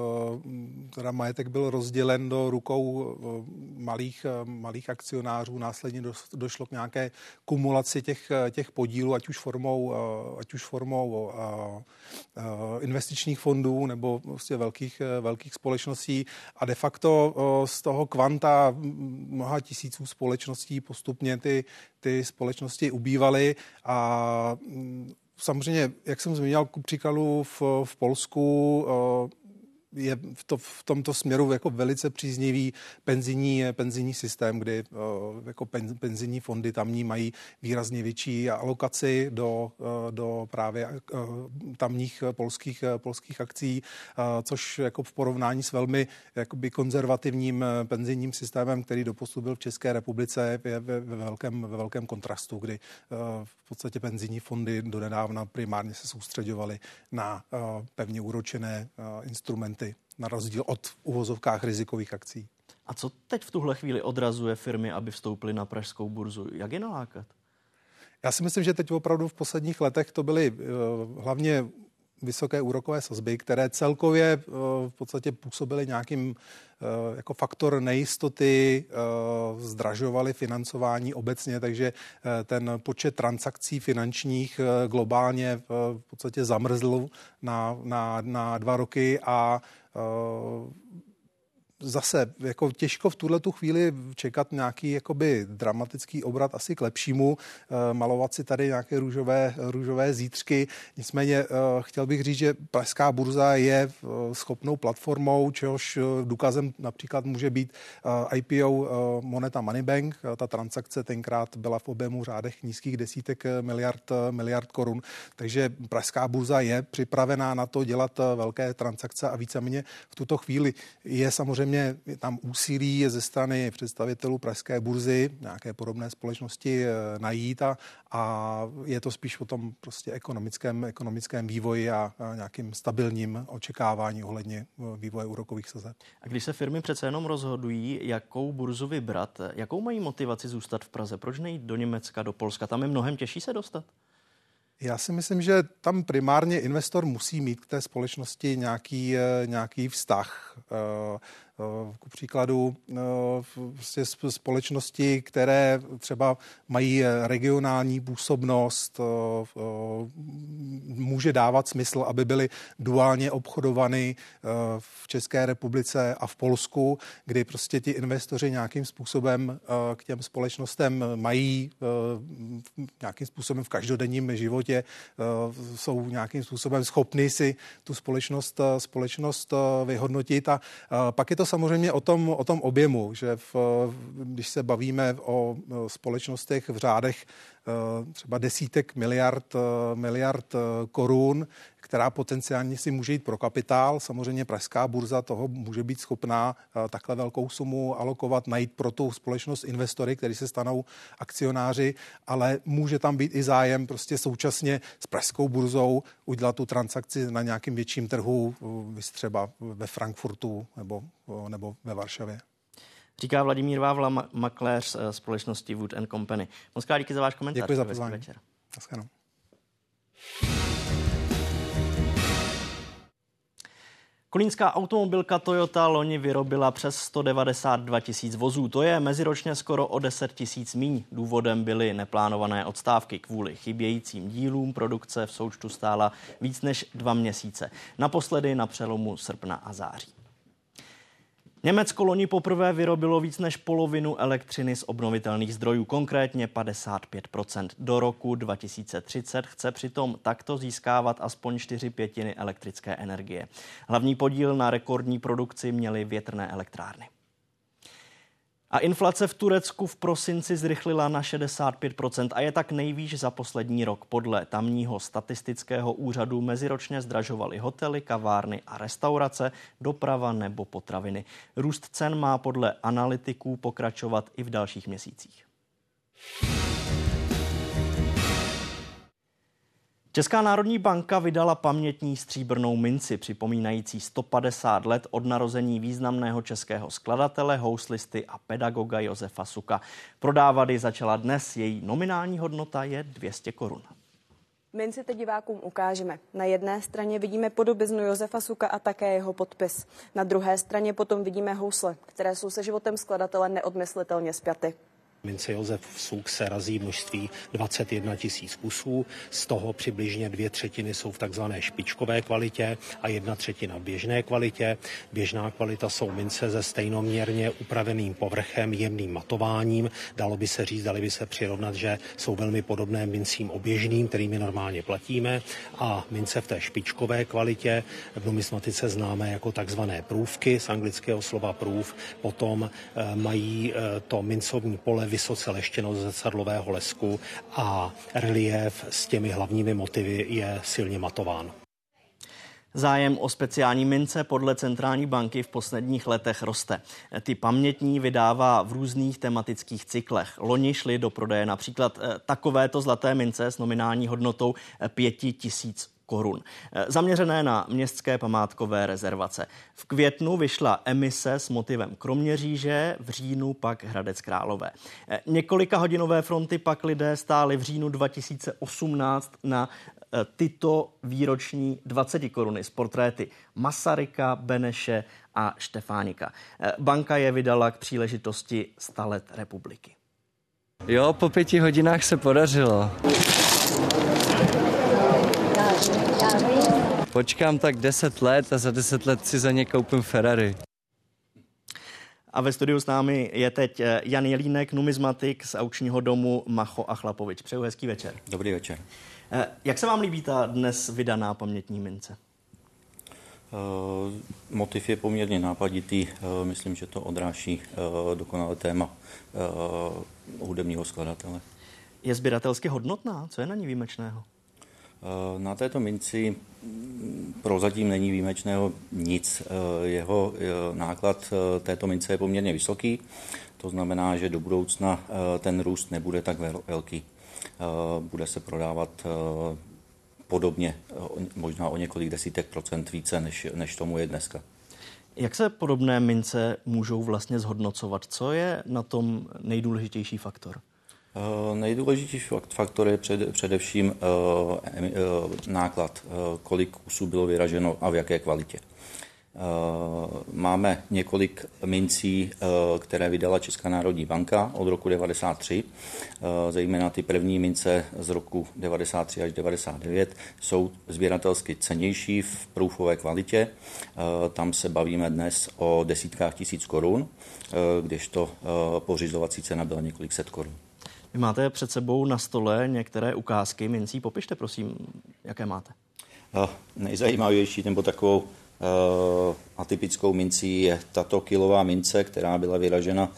S29: teda majetek byl rozdělen do rukou eh, malých, malých akcionářů, následně došlo k nějaké kumulaci těch, těch podílů, ať už formou, ať už formou investičních fondů nebo prostě velkých, velkých společností. A de facto z toho kvanta mnoha tisíců společností postupně ty, ty společnosti ubývaly a mm, samozřejmě, jak jsem zmínil, ku příkladu v, v Polsku eh, je v, to, v tomto směru jako velice příznivý penzijní, penzijní systém, kdy uh, jako pen, penzijní fondy tamní mají výrazně větší alokaci do, uh, do právě uh, tamních polských, polských akcí, což jako v porovnání s velmi jakoby konzervativním penzijním systémem, který doposud byl v České republice, je ve, ve, velkém, ve velkém kontrastu, kdy v podstatě penzijní fondy donedávna primárně se soustředovaly na pevně úročené instrumenty na rozdíl od uvozovkách rizikových akcí.
S27: A co teď v tuhle chvíli odrazuje firmy, aby vstoupily na pražskou burzu? Jak je nalákat?
S29: Já si myslím, že teď opravdu v posledních letech to byly uh, hlavně vysoké úrokové sazby, které celkově uh, v podstatě působily nějakým uh, jako faktor nejistoty, zdražovaly financování obecně, takže ten počet transakcí finančních globálně v podstatě zamrzl na, na, na dva roky a uh, zase jako těžko v tuhle tu chvíli čekat nějaký jakoby dramatický obrat asi k lepšímu, eh, malovat si tady nějaké růžové, růžové zítřky. Nicméně eh, chtěl bych říct, že Pražská burza je eh, schopnou platformou, čehož důkazem například může být IPO Moneta Moneybank. Ta transakce tenkrát byla v objemu řádech nízkých desítek miliard, miliard korun. Takže Pražská burza je připravená na to dělat velké transakce a víceméně v tuto chvíli je samozřejmě samozřejmě je tam úsilí ze strany představitelů Pražské burzy, nějaké podobné společnosti eh, najít a, a je to spíš o tom prostě ekonomickém, ekonomickém vývoji a, a nějakým stabilním očekávání ohledně eh, vývoje úrokových sazeb.
S27: A když se firmy přece jenom rozhodují, jakou burzu vybrat, jakou mají motivaci zůstat v Praze? Proč nejít do Německa, do Polska? Tam je mnohem těžší se dostat.
S29: Já si myslím, že tam primárně investor musí mít k té společnosti nějaký, eh, nějaký vztah. Eh, ku příkladu eh, prostě společnosti, které třeba mají regionální působnost, eh, může dávat smysl, aby byly duálně obchodovány v České republice a v Polsku, kdy prostě ti investoři nějakým způsobem k těm společnostem mají nějakým způsobem v každodenním životě jsou nějakým způsobem schopni si tu společnost, společnost vyhodnotit a pak je to samozřejmě o tom, o tom objemu, že v, když se bavíme o společnostech v řádech třeba desítek miliard, eh, miliard eh, korun, která potenciálně si může jít pro kapitál. Samozřejmě Pražská burza toho může být schopná takhle velkou sumu alokovat, najít pro tu společnost investory, kteří se stanou akcionáři, ale může tam být i zájem prostě současně s Pražskou burzou udělat tu transakci na nějakým větším trhu, třeba ve Frankfurtu nebo, nebo ve Varšavě.
S27: Říká Vladimír Vávla, makléř společnosti Wood Company. Moc díky za váš komentář.
S29: Děkuji za pozvání. Večer.
S27: Kolínská automobilka Toyota loni vyrobila přes 192 tisíc vozů. To je meziročně skoro o 10 tisíc míň. Důvodem byly neplánované odstávky. Kvůli chybějícím dílům produkce v součtu stála víc než dva měsíce. Naposledy na přelomu srpna a září. Německo loni poprvé vyrobilo víc než polovinu elektřiny z obnovitelných zdrojů, konkrétně 55% Do roku 2030 chce přitom takto získávat aspoň 4 pětiny elektrické energie. Hlavní podíl na rekordní produkci měly větrné elektrárny. A inflace v Turecku v prosinci zrychlila na 65% a je tak nejvýš za poslední rok. Podle tamního statistického úřadu meziročně zdražovaly hotely, kavárny a restaurace, doprava nebo potraviny. Růst cen má podle analytiků pokračovat i v dalších měsících. Česká národní banka vydala pamětní stříbrnou minci připomínající 150 let od narození významného českého skladatele, houslisty a pedagoga Josefa Suka. Prodávat ji začala dnes, její nominální hodnota je 200 korun.
S31: Minci teď divákům ukážeme. Na jedné straně vidíme podobiznu Josefa Suka a také jeho podpis. Na druhé straně potom vidíme housle, které jsou se životem skladatele neodmyslitelně spjaty.
S32: Mince Josef Suk se razí množství 21 tisíc kusů, z toho přibližně dvě třetiny jsou v takzvané špičkové kvalitě a jedna třetina v běžné kvalitě. Běžná kvalita jsou mince se stejnoměrně upraveným povrchem, jemným matováním. Dalo by se říct, dali by se přirovnat, že jsou velmi podobné mincím oběžným, kterými normálně platíme. A mince v té špičkové kvalitě v numismatice známé jako takzvané průvky, z anglického slova prův, potom eh, mají eh, to mincovní pole vysoce leštěno ze zrcadlového lesku a relief s těmi hlavními motivy je silně matován.
S27: Zájem o speciální mince podle centrální banky v posledních letech roste. Ty pamětní vydává v různých tematických cyklech. Loni šly do prodeje například eh, takovéto zlaté mince s nominální hodnotou 5000 korun. Eh, zaměřené na městské památkové rezervace. V květnu vyšla emise s motivem Kroměříže, v říjnu pak Hradec Králové. Eh, několika hodinové fronty pak lidé stáli v říjnu 2018 na eh, tyto výroční 20 koruny z portréty Masaryka, Beneše a Štefánika. Banka je vydala k příležitosti 100 let republiky.
S33: Jo, po pěti hodinách se podařilo. Počkám tak 10 let a za 10 let si za ně koupím Ferrari.
S27: A ve studiu s námi je teď eh, Jan Jelínek, numizmatik z aučního domu Macho a Chlapovič. Přeju hezký večer.
S34: Dobrý večer.
S27: Eh, jak se vám líbí ta dnes vydaná pamětní mince?
S34: Uh, motiv je poměrně nápaditý. Myslím, že to odráží dokonale téma hudebního skladatele.
S27: Je sběratelsky hodnotná? Co je na ní výjimečného?
S34: Eh, na této minci mm, prozatím není výjimečného nic. Eh, jeho eh, náklad této mince je poměrně vysoký, to znamená, že do budoucna ten růst nebude tak velký. Bude se prodávat podobně, možná o několik desítek procent více, než, než tomu je dneska.
S27: Jak se podobné mince můžou vlastně zhodnocovat? Co je na tom nejdůležitější faktor?
S34: Eh, nejdůležitější faktor je před, především uh, uh, náklad, kolik kusů bylo vyraženo a v jaké kvalitě. Máme několik mincí, které vydala Česká národní banka od roku 1993. Zejména ty první mince z roku 1993 až 1999 jsou sběratelsky cenější v průfové kvalitě. Tam se bavíme dnes o desítkách tisíc korun, kdežto pořizovací cena byla několik set korun.
S27: Vy máte před sebou na stole některé ukázky mincí. Popište prosím, jaké máte.
S34: Uh, nejzajímavější nebo takovou uh, atypickou mincí je tato kilová mince, která byla vyražena uh,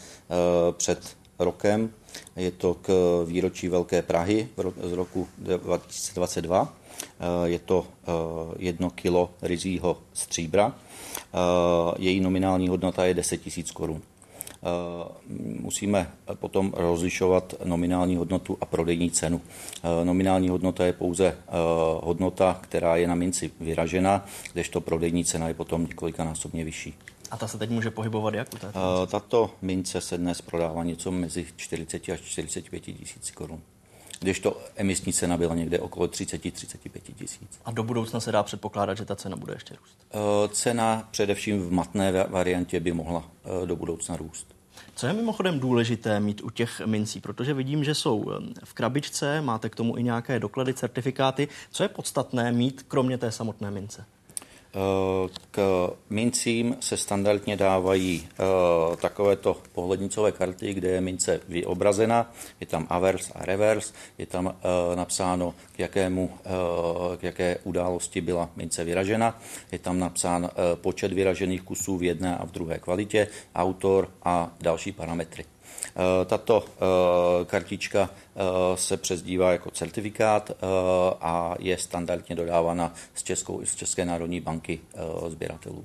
S34: před rokem. Je to k výročí Velké Prahy z roku 2022. Uh, je to jedno kilo rizího stříbra. Její nominální hodnota je 10 000 korun. Eh, musíme potom rozlišovat nominální hodnotu a prodejní cenu. Eh, nominální hodnota je pouze eh, hodnota, která je na minci vyražena, kdežto prodejní cena je potom několikanásobně vyšší.
S27: A ta se teď může pohybovat jak u
S34: této? Tato mince se dnes prodává něco mezi 40 až 45 tisíc korun to emisní cena byla někde okolo 30-35 tisíc.
S27: A do budoucna se dá předpokládat, že ta cena bude ještě růst?
S34: Eh, cena především v matné variantě by mohla eh, do budoucna růst.
S27: Co je mimochodem důležité mít u těch mincí? Protože vidím, že jsou eh, v krabičce, máte k tomu i nějaké doklady, certifikáty. Co je podstatné mít kromě té samotné mince?
S34: K mincím se standardně dávají uh, takovéto pohlednicové karty, kde je mince vyobrazena, je tam avers a revers, je tam uh, napsáno, k, jakému, uh, k jaké události byla mince vyražena, je tam napsán počet vyražených kusů v jedné a v druhé kvalitě, autor a další parametry. Tato kartička se přezdívá jako certifikát a je standardně dodávána z, Českou, z České národní banky sběratelů.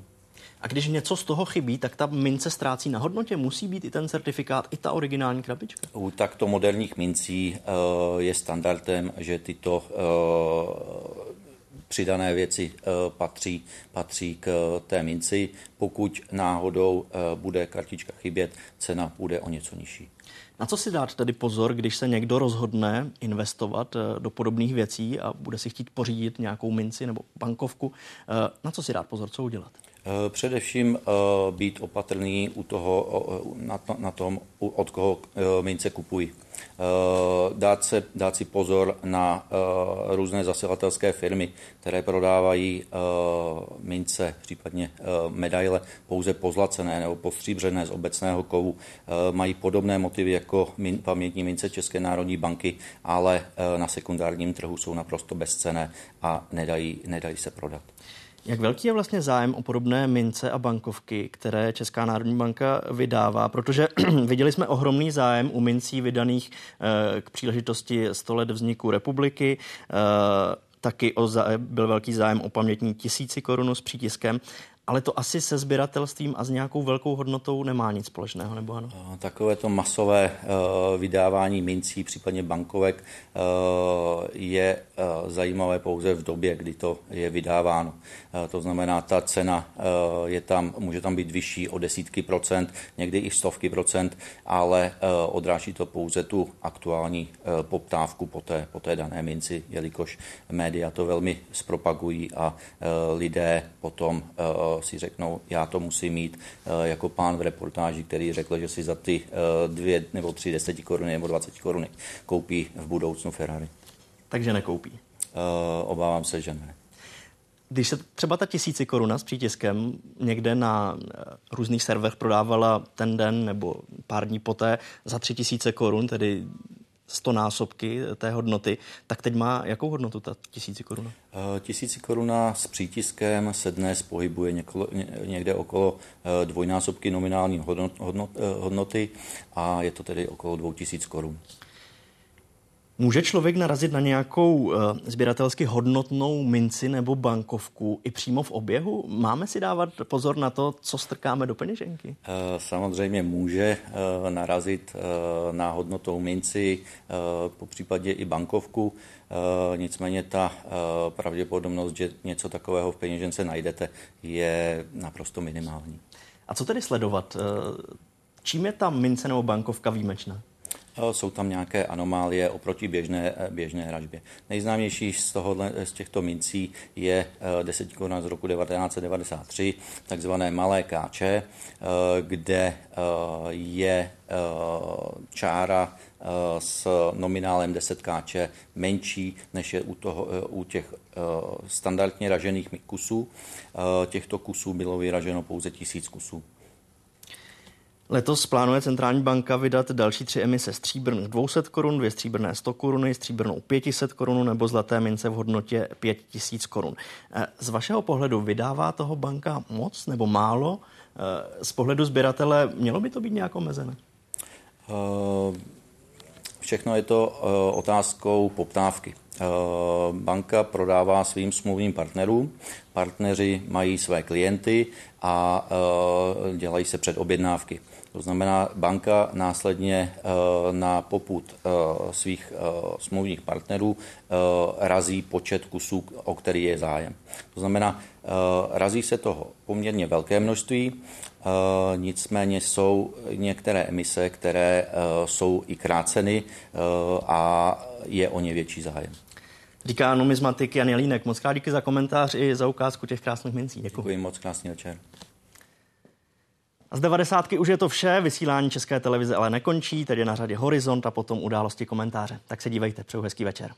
S27: A když něco z toho chybí, tak ta mince ztrácí na hodnotě. Musí být i ten certifikát, i ta originální krabička.
S34: U takto moderních mincí je standardem, že tyto přidané věci eh, patří, patří k eh, té minci. Pokud náhodou eh, bude kartička chybět, cena bude o něco nižší.
S27: Na co si dát tedy pozor, když se někdo rozhodne investovat do podobných věcí a bude si chtít pořídit nějakou minci nebo bankovku? Na co si dát pozor, co udělat?
S34: Především být opatrný u toho, na, to, na tom, od koho mince kupují. Eh, dát, se, dát si pozor na eh, různé zasilatelské firmy, které prodávají eh, mince, případně medaile pouze pozlacené nebo postříbřené z obecného kovu. Mají podobné motivy jako pamětní mince České národní banky, ale na sekundárním trhu jsou naprosto bezcené a nedají, nedají se prodat.
S27: Jak velký je vlastně zájem o podobné mince a bankovky, které Česká národní banka vydává? Protože *clears throat* viděli jsme ohromný zájem u mincí vydaných eh, k příležitosti 100 let vzniku republiky. Eh, taky o byl velký zájem o pamětní tisíci korunu s přítiskem ale to asi se sběratelstvím a s nějakou velkou hodnotou nemá nic společného, nebo ano?
S34: Takové to masové vydávání mincí, případně bankovek, je zajímavé pouze v době, kdy to je vydáváno. Uh, to znamená, ta cena uh, je tam, může tam být vyšší o desítky procent, někdy i stovky procent, ale uh, odráží to pouze tu aktuální poptávku po té, po té dané minci, jelikož média to velmi zpropagují a lidé potom si řeknou, já to musím mít eh, jako pán v reportáži, který řekl, že si za ty eh, dvě nebo tři deseti koruny nebo dvaceti koruny koupí v budoucnu Ferrari.
S27: Takže nekoupí?
S34: Eh, obávám se, že ne.
S27: Když se třeba ta tisíci koruna s přítiskem někde na různých serverech prodávala ten den nebo pár dní poté za tři tisíce korun, tedy stonásobky té hodnoty, tak teď má jakou hodnotu ta tisíci koruna?
S34: Eh, tisíci koruna s přítiskem se dnes pohybuje někde okolo eh, dvojnásobky nominální hodnot, hodnot, eh, hodnoty a je to tedy okolo dvou tisíc korun.
S27: Může člověk narazit na nějakou uh, sběratelsky hodnotnou minci nebo bankovku i přímo v oběhu? Máme si dávat pozor na to, co strkáme do peněženky? Uh,
S34: samozřejmě může uh, narazit uh, na hodnotou minci, uh, po případě i bankovku. Uh, nicméně ta uh, pravděpodobnost, že něco takového v peněžence najdete, je naprosto minimální.
S27: A co tedy sledovat? Uh, čím je ta mince nebo bankovka výjimečná?
S34: Jsou tam nějaké anomálie oproti běžné, běžné hračbě. Nejznámější z, tohohle, z těchto mincí je 10 eh, korun z roku 1993, takzvané malé káče, eh, kde eh, je čára s nominálem 10 káče menší, než je u, toho, u těch standardně ražených kusů. Těchto kusů bylo vyraženo pouze tisíc kusů.
S27: Letos plánuje centrální banka vydat další tři emise stříbrných 200 korun, dvě stříbrné 100 koruny, stříbrnou 500 korun nebo zlaté mince v hodnotě 5000 korun. Eh, z vašeho pohledu vydává toho banka moc nebo málo? Eh, z pohledu sběratele mělo by to být nějak omezené?
S34: Uh, všechno je to otázkou poptávky. Banka prodává svým smluvním partnerům, partneři mají své klienty a dělají se předobjednávky. To znamená, banka následně eh, na poput eh, svých eh, smluvních partnerů razí počet kusů, o který je zájem. To znamená, razí se toho poměrně velké množství, nicméně jsou některé emise, které jsou i kráceny a je o ně větší zájem.
S27: Říká numizmatik Jan Jelínek. Moc krát díky za komentář i za ukázku těch krásných mincí.
S34: Děkuji. Děkuji moc krásný večer.
S27: Z 90. už je to vše, vysílání České televize ale nekončí, tedy na řadě Horizont a potom události komentáře. Tak se dívejte, přeju hezký večer.